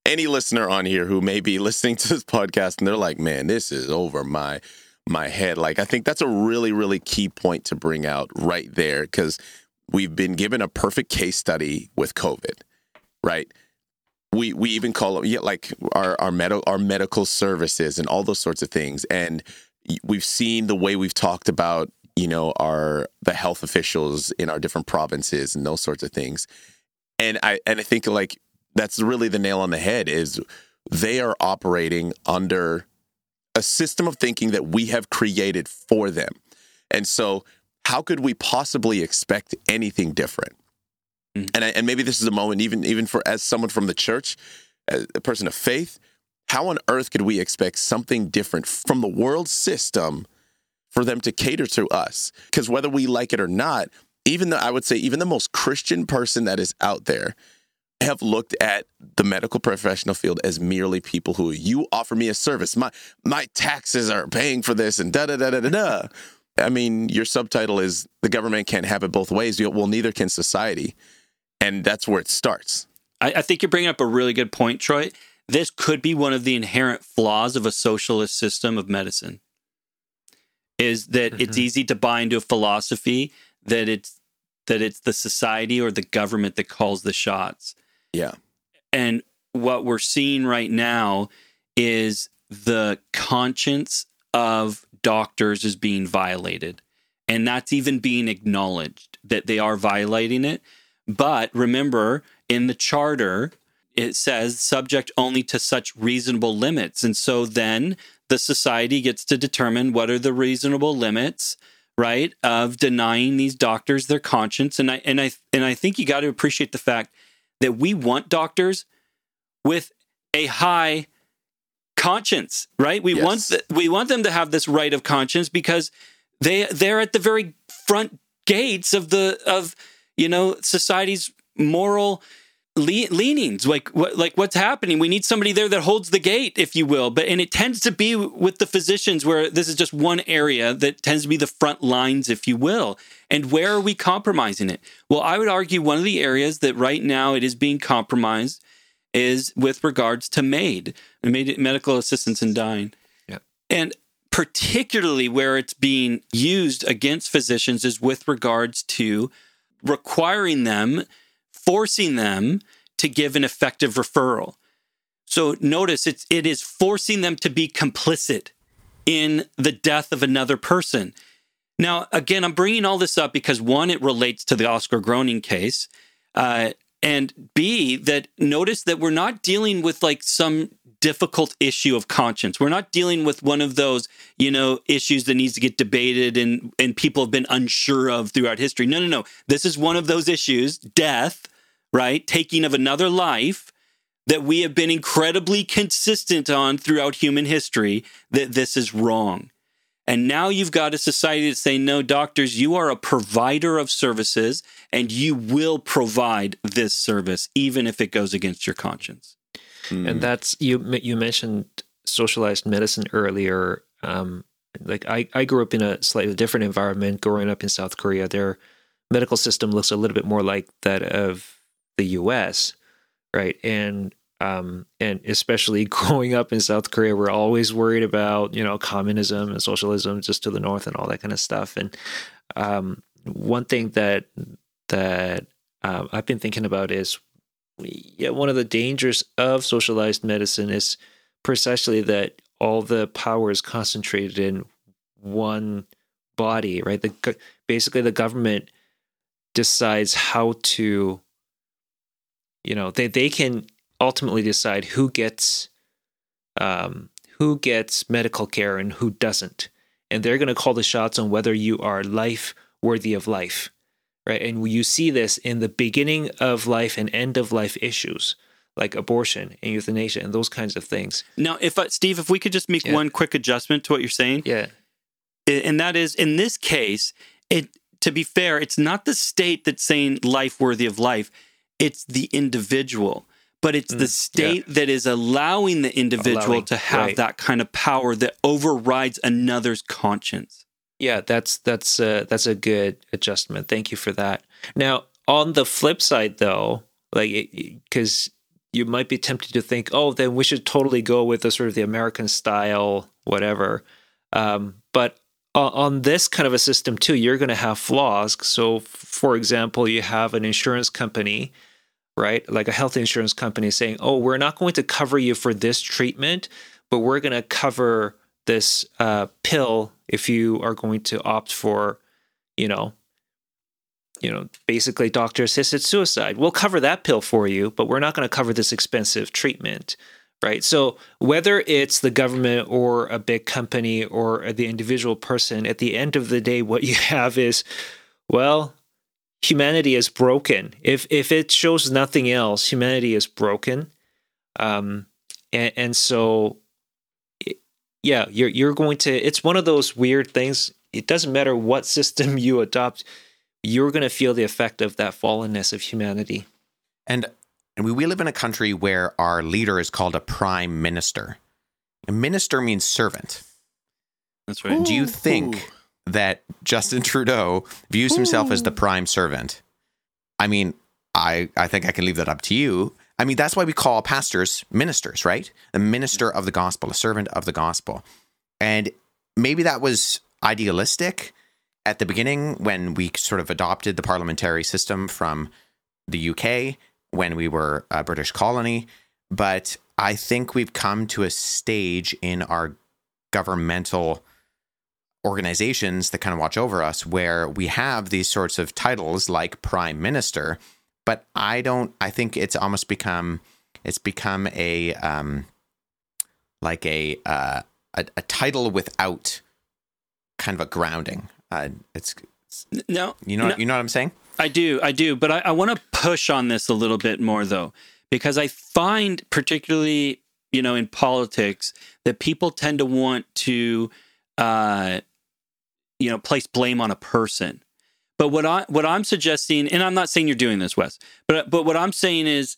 any listener on here who may be listening to this podcast and they're like, "Man, this is over my my head." Like I think that's a really really key point to bring out right there because we've been given a perfect case study with COVID, right? We we even call it yeah, like our our medical our medical services and all those sorts of things and we've seen the way we've talked about you know our the health officials in our different provinces and those sorts of things and i and i think like that's really the nail on the head is they are operating under a system of thinking that we have created for them and so how could we possibly expect anything different mm. and I, and maybe this is a moment even even for as someone from the church as a person of faith how on earth could we expect something different from the world system for them to cater to us? Because whether we like it or not, even though I would say even the most Christian person that is out there have looked at the medical professional field as merely people who you offer me a service. My my taxes are paying for this and da da da da da da. I mean, your subtitle is the government can't have it both ways. Well, neither can society, and that's where it starts. I, I think you're bringing up a really good point, Troy this could be one of the inherent flaws of a socialist system of medicine is that mm-hmm. it's easy to buy into a philosophy that it's that it's the society or the government that calls the shots. Yeah. And what we're seeing right now is the conscience of doctors is being violated. And that's even being acknowledged that they are violating it. But remember, in the charter, it says subject only to such reasonable limits. And so then the society gets to determine what are the reasonable limits right of denying these doctors their conscience and i and i and i think you got to appreciate the fact that we want doctors with a high conscience right? We Yes. want th- we want them to have this right of conscience because they they're at the very front gates of the of you know society's moral le- leanings. Like what like what's happening? We need somebody there that holds the gate if you will. But and it tends to be with the physicians where this is just one area that tends to be the front lines if you will and where are we compromising it well i would argue one of the areas that right now it is being compromised is with regards to MAID, medical assistance in dying. Yeah. And particularly where it's being used against physicians is with regards to requiring them, forcing them to give an effective referral. So notice it's it is forcing them to be complicit in the death of another person. Now, again, I'm bringing all this up because one, it relates to the Oscar Groening case, uh, and B, that notice that we're not dealing with like some difficult issue of conscience. We're not dealing with one of those, you know, issues that needs to get debated and and people have been unsure of throughout history. No, no, no. This is one of those issues, death, right? Taking of another life that we have been incredibly consistent on throughout human history that this is wrong. And now you've got a society that's saying, no, doctors, you are a provider of services and you will provide this service, even if it goes against your conscience. and that's you you mentioned socialized medicine earlier. Um like i i grew up in a slightly different environment growing up in south korea. Their medical system looks a little bit more like that of the us right? And um and especially growing up in south korea we're always worried about you know communism and socialism just to the north and all that kind of stuff and um one thing that that um, i've been thinking about is yeah, one of the dangers of socialized medicine is precisely that all the power is concentrated in one body, right? The basically the government decides how to, you know, they they can ultimately decide who gets, um, who gets medical care and who doesn't, and they're going to call the shots on whether you are life worthy of life right? And you see this in the beginning of life and end of life issues like abortion and euthanasia and those kinds of things. Now, if uh, Steve, if we could just make Yeah. one quick adjustment to what you're saying, Yeah. and that is in this case, it to be fair, it's not the state that's saying life worthy of life, it's the individual. But it's the state that is allowing the individual Allowing, to have right. that kind of power that overrides another's conscience. Yeah, that's that's uh, that's a good adjustment. Thank you for that. Now, on the flip side, though, like because you might be tempted to think, oh, then we should totally go with the sort of the American style, whatever. Um, but on this kind of a system too, you're going to have flaws. So, for example, you have an insurance company, right, like a health insurance company, saying, oh, we're not going to cover you for this treatment, but we're going to cover this uh, pill if you are going to opt for, you know, you know, basically doctor assisted suicide. We'll cover that pill for you, but we're not going to cover this expensive treatment, right? So whether it's the government or a big company or the individual person, at the end of the day, what you have is, well, humanity is broken. If if it shows nothing else, humanity is broken. Um, and, and so yeah, you're you're going to. It's one of those weird things. It doesn't matter what system you adopt, you're going to feel the effect of that fallenness of humanity. And and we, we live in a country where our leader is called a prime minister. A minister means servant. That's right. Do you think that Justin Trudeau views himself as the prime servant? I mean, I I think I can leave that up to you. I mean, that's why we call pastors ministers, right? A minister of the gospel, a servant of the gospel. And maybe that was idealistic at the beginning when we sort of adopted the parliamentary system from the UK when we were a British colony. But I think we've come to a stage in our governmental organizations that kind of watch over us where we have these sorts of titles like prime minister but i don't i think it's almost become it's become a um like a uh a, a title without kind of a grounding. Uh, it's, it's no, you know no, you know what I'm saying. I do, I do, but I, I want to push on this a little bit more though, because I find particularly you know in politics that people tend to want to uh, you know place blame on a person. But what I what I'm suggesting, and I'm not saying you're doing this, Wes, but but what I'm saying is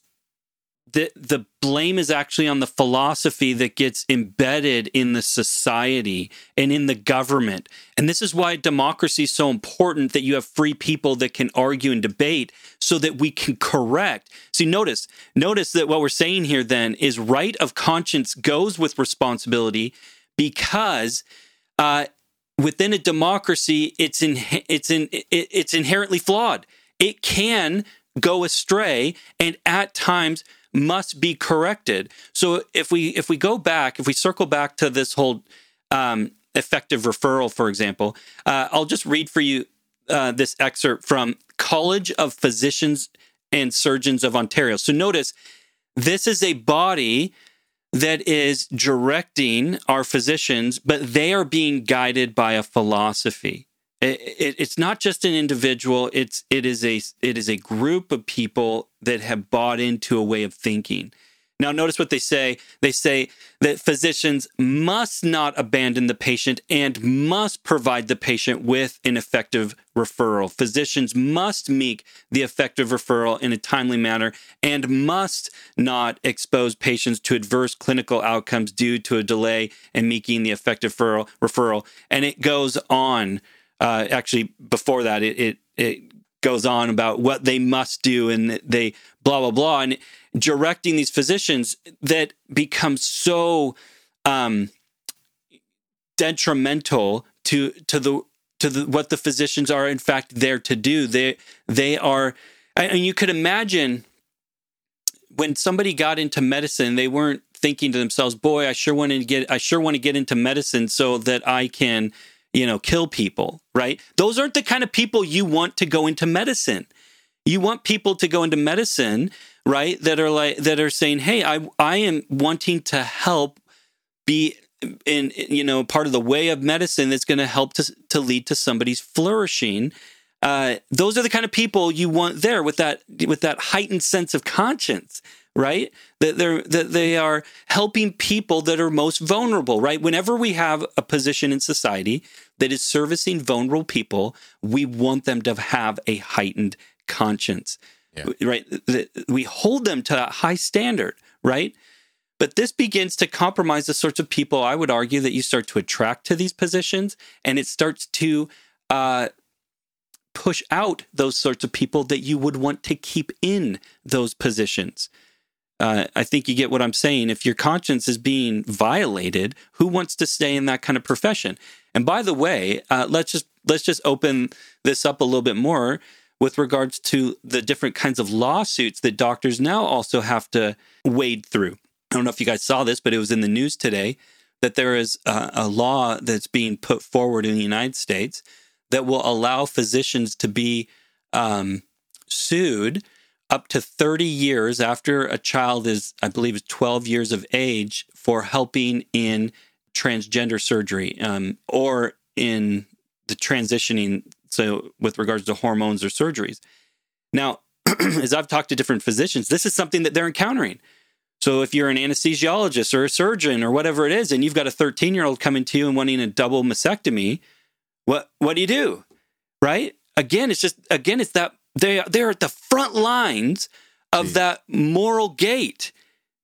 the the blame is actually on the philosophy that gets embedded in the society and in the government. And this is why democracy is so important that you have free people that can argue and debate so that we can correct. See, notice, notice that what we're saying here then is right of conscience goes with responsibility because uh, within a democracy, it's in, it's in, it's inherently flawed. It can go astray, and at times must be corrected. So if we if we go back, if we circle back to this whole um, effective referral, for example, uh, I'll just read for you uh, this excerpt from College of Physicians and Surgeons of Ontario. So notice this is a body that is directing our physicians, but they are being guided by a philosophy. It, it, it's not just an individual; it's it is a it is a group of people that have bought into a way of thinking. Now, notice what they say. They say that physicians must not abandon the patient and must provide the patient with an effective referral. Physicians must make the effective referral in a timely manner and must not expose patients to adverse clinical outcomes due to a delay in making the effective referral. And it goes on. Uh, actually, before that, it, it, it goes on about what they must do and they blah blah blah and directing these physicians that becomes so um, detrimental to to the to the what the physicians are in fact there to do they they are and you could imagine when somebody got into medicine they weren't thinking to themselves boy i sure want to get i sure want to get into medicine so that i can you know, kill people, right? Those aren't the kind of people you want to go into medicine. You want people to go into medicine, right? That are like that are saying, "Hey, I I am wanting to help be in you know part of the way of medicine that's going to help to to lead to somebody's flourishing." Uh, those are the kind of people you want there with that with that heightened sense of conscience right? That they're that they are helping people that are most vulnerable, right? Whenever we have a position in society that is servicing vulnerable people, we want them to have a heightened conscience. Yeah. Right? We hold them to a high standard, right? But this begins to compromise the sorts of people I would argue that you start to attract to these positions, and it starts to uh, push out those sorts of people that you would want to keep in those positions uh, I think you get what I'm saying. If your conscience is being violated, who wants to stay in that kind of profession? And by the way, uh, let's just let's just open this up a little bit more with regards to the different kinds of lawsuits that doctors now also have to wade through. I don't know if you guys saw this, but it was in the news today that there is a, a law that's being put forward in the United States that will allow physicians to be um, sued up to 30 years after a child is, I believe, is 12 years of age for helping in transgender surgery um, or in the transitioning. So, with regards to hormones or surgeries. Now, as I've talked to different physicians, this is something that they're encountering. So, if you're an anesthesiologist or a surgeon or whatever it is, and you've got a 13 year old coming to you and wanting a double mastectomy, what what do you do? Right? Again, it's just again, it's that they they're at the front lines of that moral gate.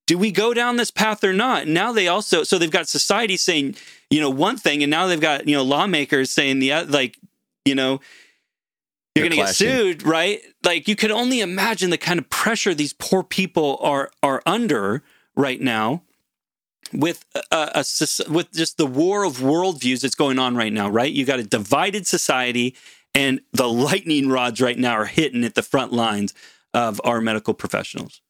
Do we go down this path or not? Now they also so they've got society saying you know one thing, and now they've got you know lawmakers saying the like you know you're going to get sued, right? Like you can only imagine the kind of pressure these poor people are are under right now with a, a, with just the war of worldviews that's going on right now, right? You got a divided society and the lightning rods right now are hitting at the front lines of our medical professionals.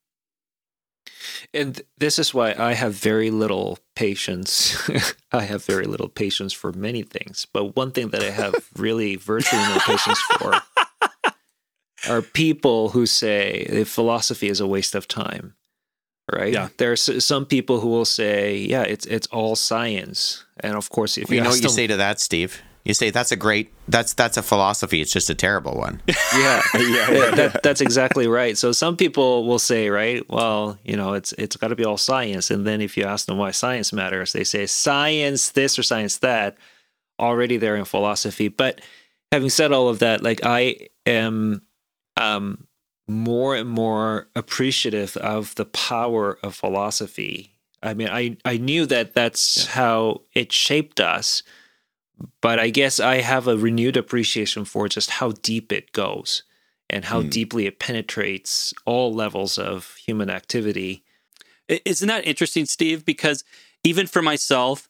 And this is why I have very little patience. I have very little patience for many things. But one thing that I have really virtually no patience for are people who say philosophy is a waste of time. right? Yeah. There's some people who will say, yeah, it's it's all science, and of course, if You you, know ask what you them- say to that, Steve? You say that's a great that's that's a philosophy. It's just a terrible one. yeah, yeah, that, that's exactly right. So some people will say, right, well, you know, it's it's got to be all science, and then if you ask them why science matters, they say science this or science that. Already they're in philosophy, but having said all of that, like I am um, more and more appreciative of the power of philosophy. I mean, I I knew that that's how it shaped us but I guess I have a renewed appreciation for just how deep it goes and how hmm. deeply it penetrates all levels of human activity. Isn't that interesting, Steve? Because even for myself,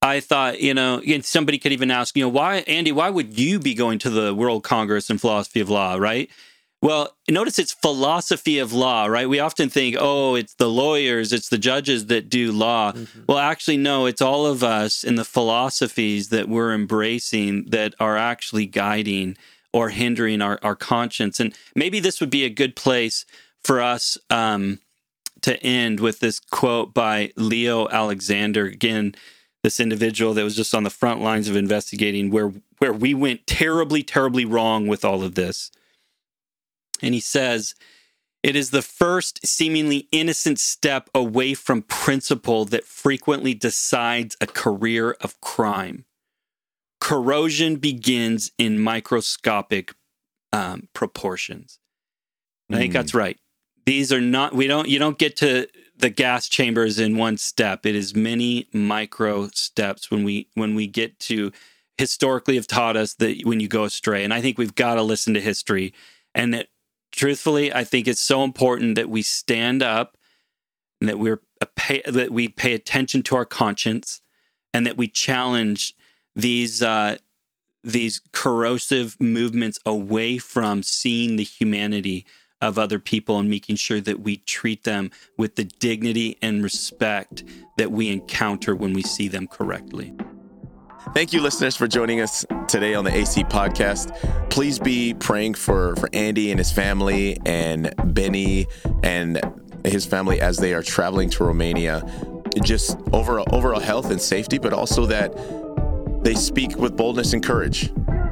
I thought, you know, and somebody could even ask, you know, why, Andy, why would you be going to the World Congress in Philosophy of Law, right? Well, notice it's philosophy of law, right? We often think, oh, it's the lawyers, it's the judges that do law. Well, actually, no, it's all of us in the philosophies that we're embracing that are actually guiding or hindering our, our conscience. And maybe this would be a good place for us um, to end with this quote by Leo Alexander. Again, this individual that was just on the front lines of investigating where where we went terribly, terribly wrong with all of this. And he says, it is the first seemingly innocent step away from principle that frequently decides a career of crime. Corrosion begins in microscopic um, proportions. I think that's right. These are not, we don't, you don't get to the gas chambers in one step. It is many micro steps when we, when we get to historically have taught us that when you go astray. And I think we've got to listen to history and that truthfully, I think it's so important that we stand up and that we're pay, that we pay attention to our conscience and that we challenge these uh, these corrosive movements away from seeing the humanity of other people and making sure that we treat them with the dignity and respect that we encounter when we see them correctly. Thank you, listeners, for joining us today on the AC podcast. Please be praying for, for Andy and his family and Benny and his family as they are traveling to Romania. Just overall, overall health and safety, but also that they speak with boldness and courage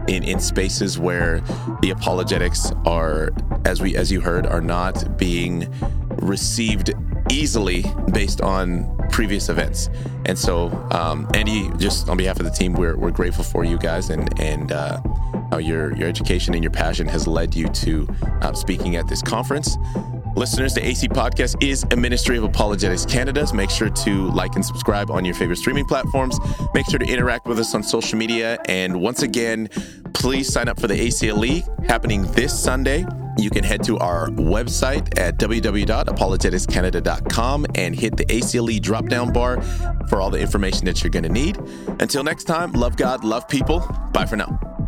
in, in spaces where the apologetics are, as we as you heard, are not being received easily based on previous events. And so, um, Andy, just on behalf of the team, we're, we're grateful for you guys and and uh, how your your education and your passion has led you to uh, speaking at this conference. Listeners, the AC Podcast is a ministry of Apologetics Canada. Make sure to like and subscribe on your favorite streaming platforms. Make sure to interact with us on social media. And once again, please sign up for the ACLE happening this Sunday. You can head to our website at www.apologeticscanada.com and hit the ACLE drop down bar for all the information that you're going to need. Until next time, love God, love people. Bye for now.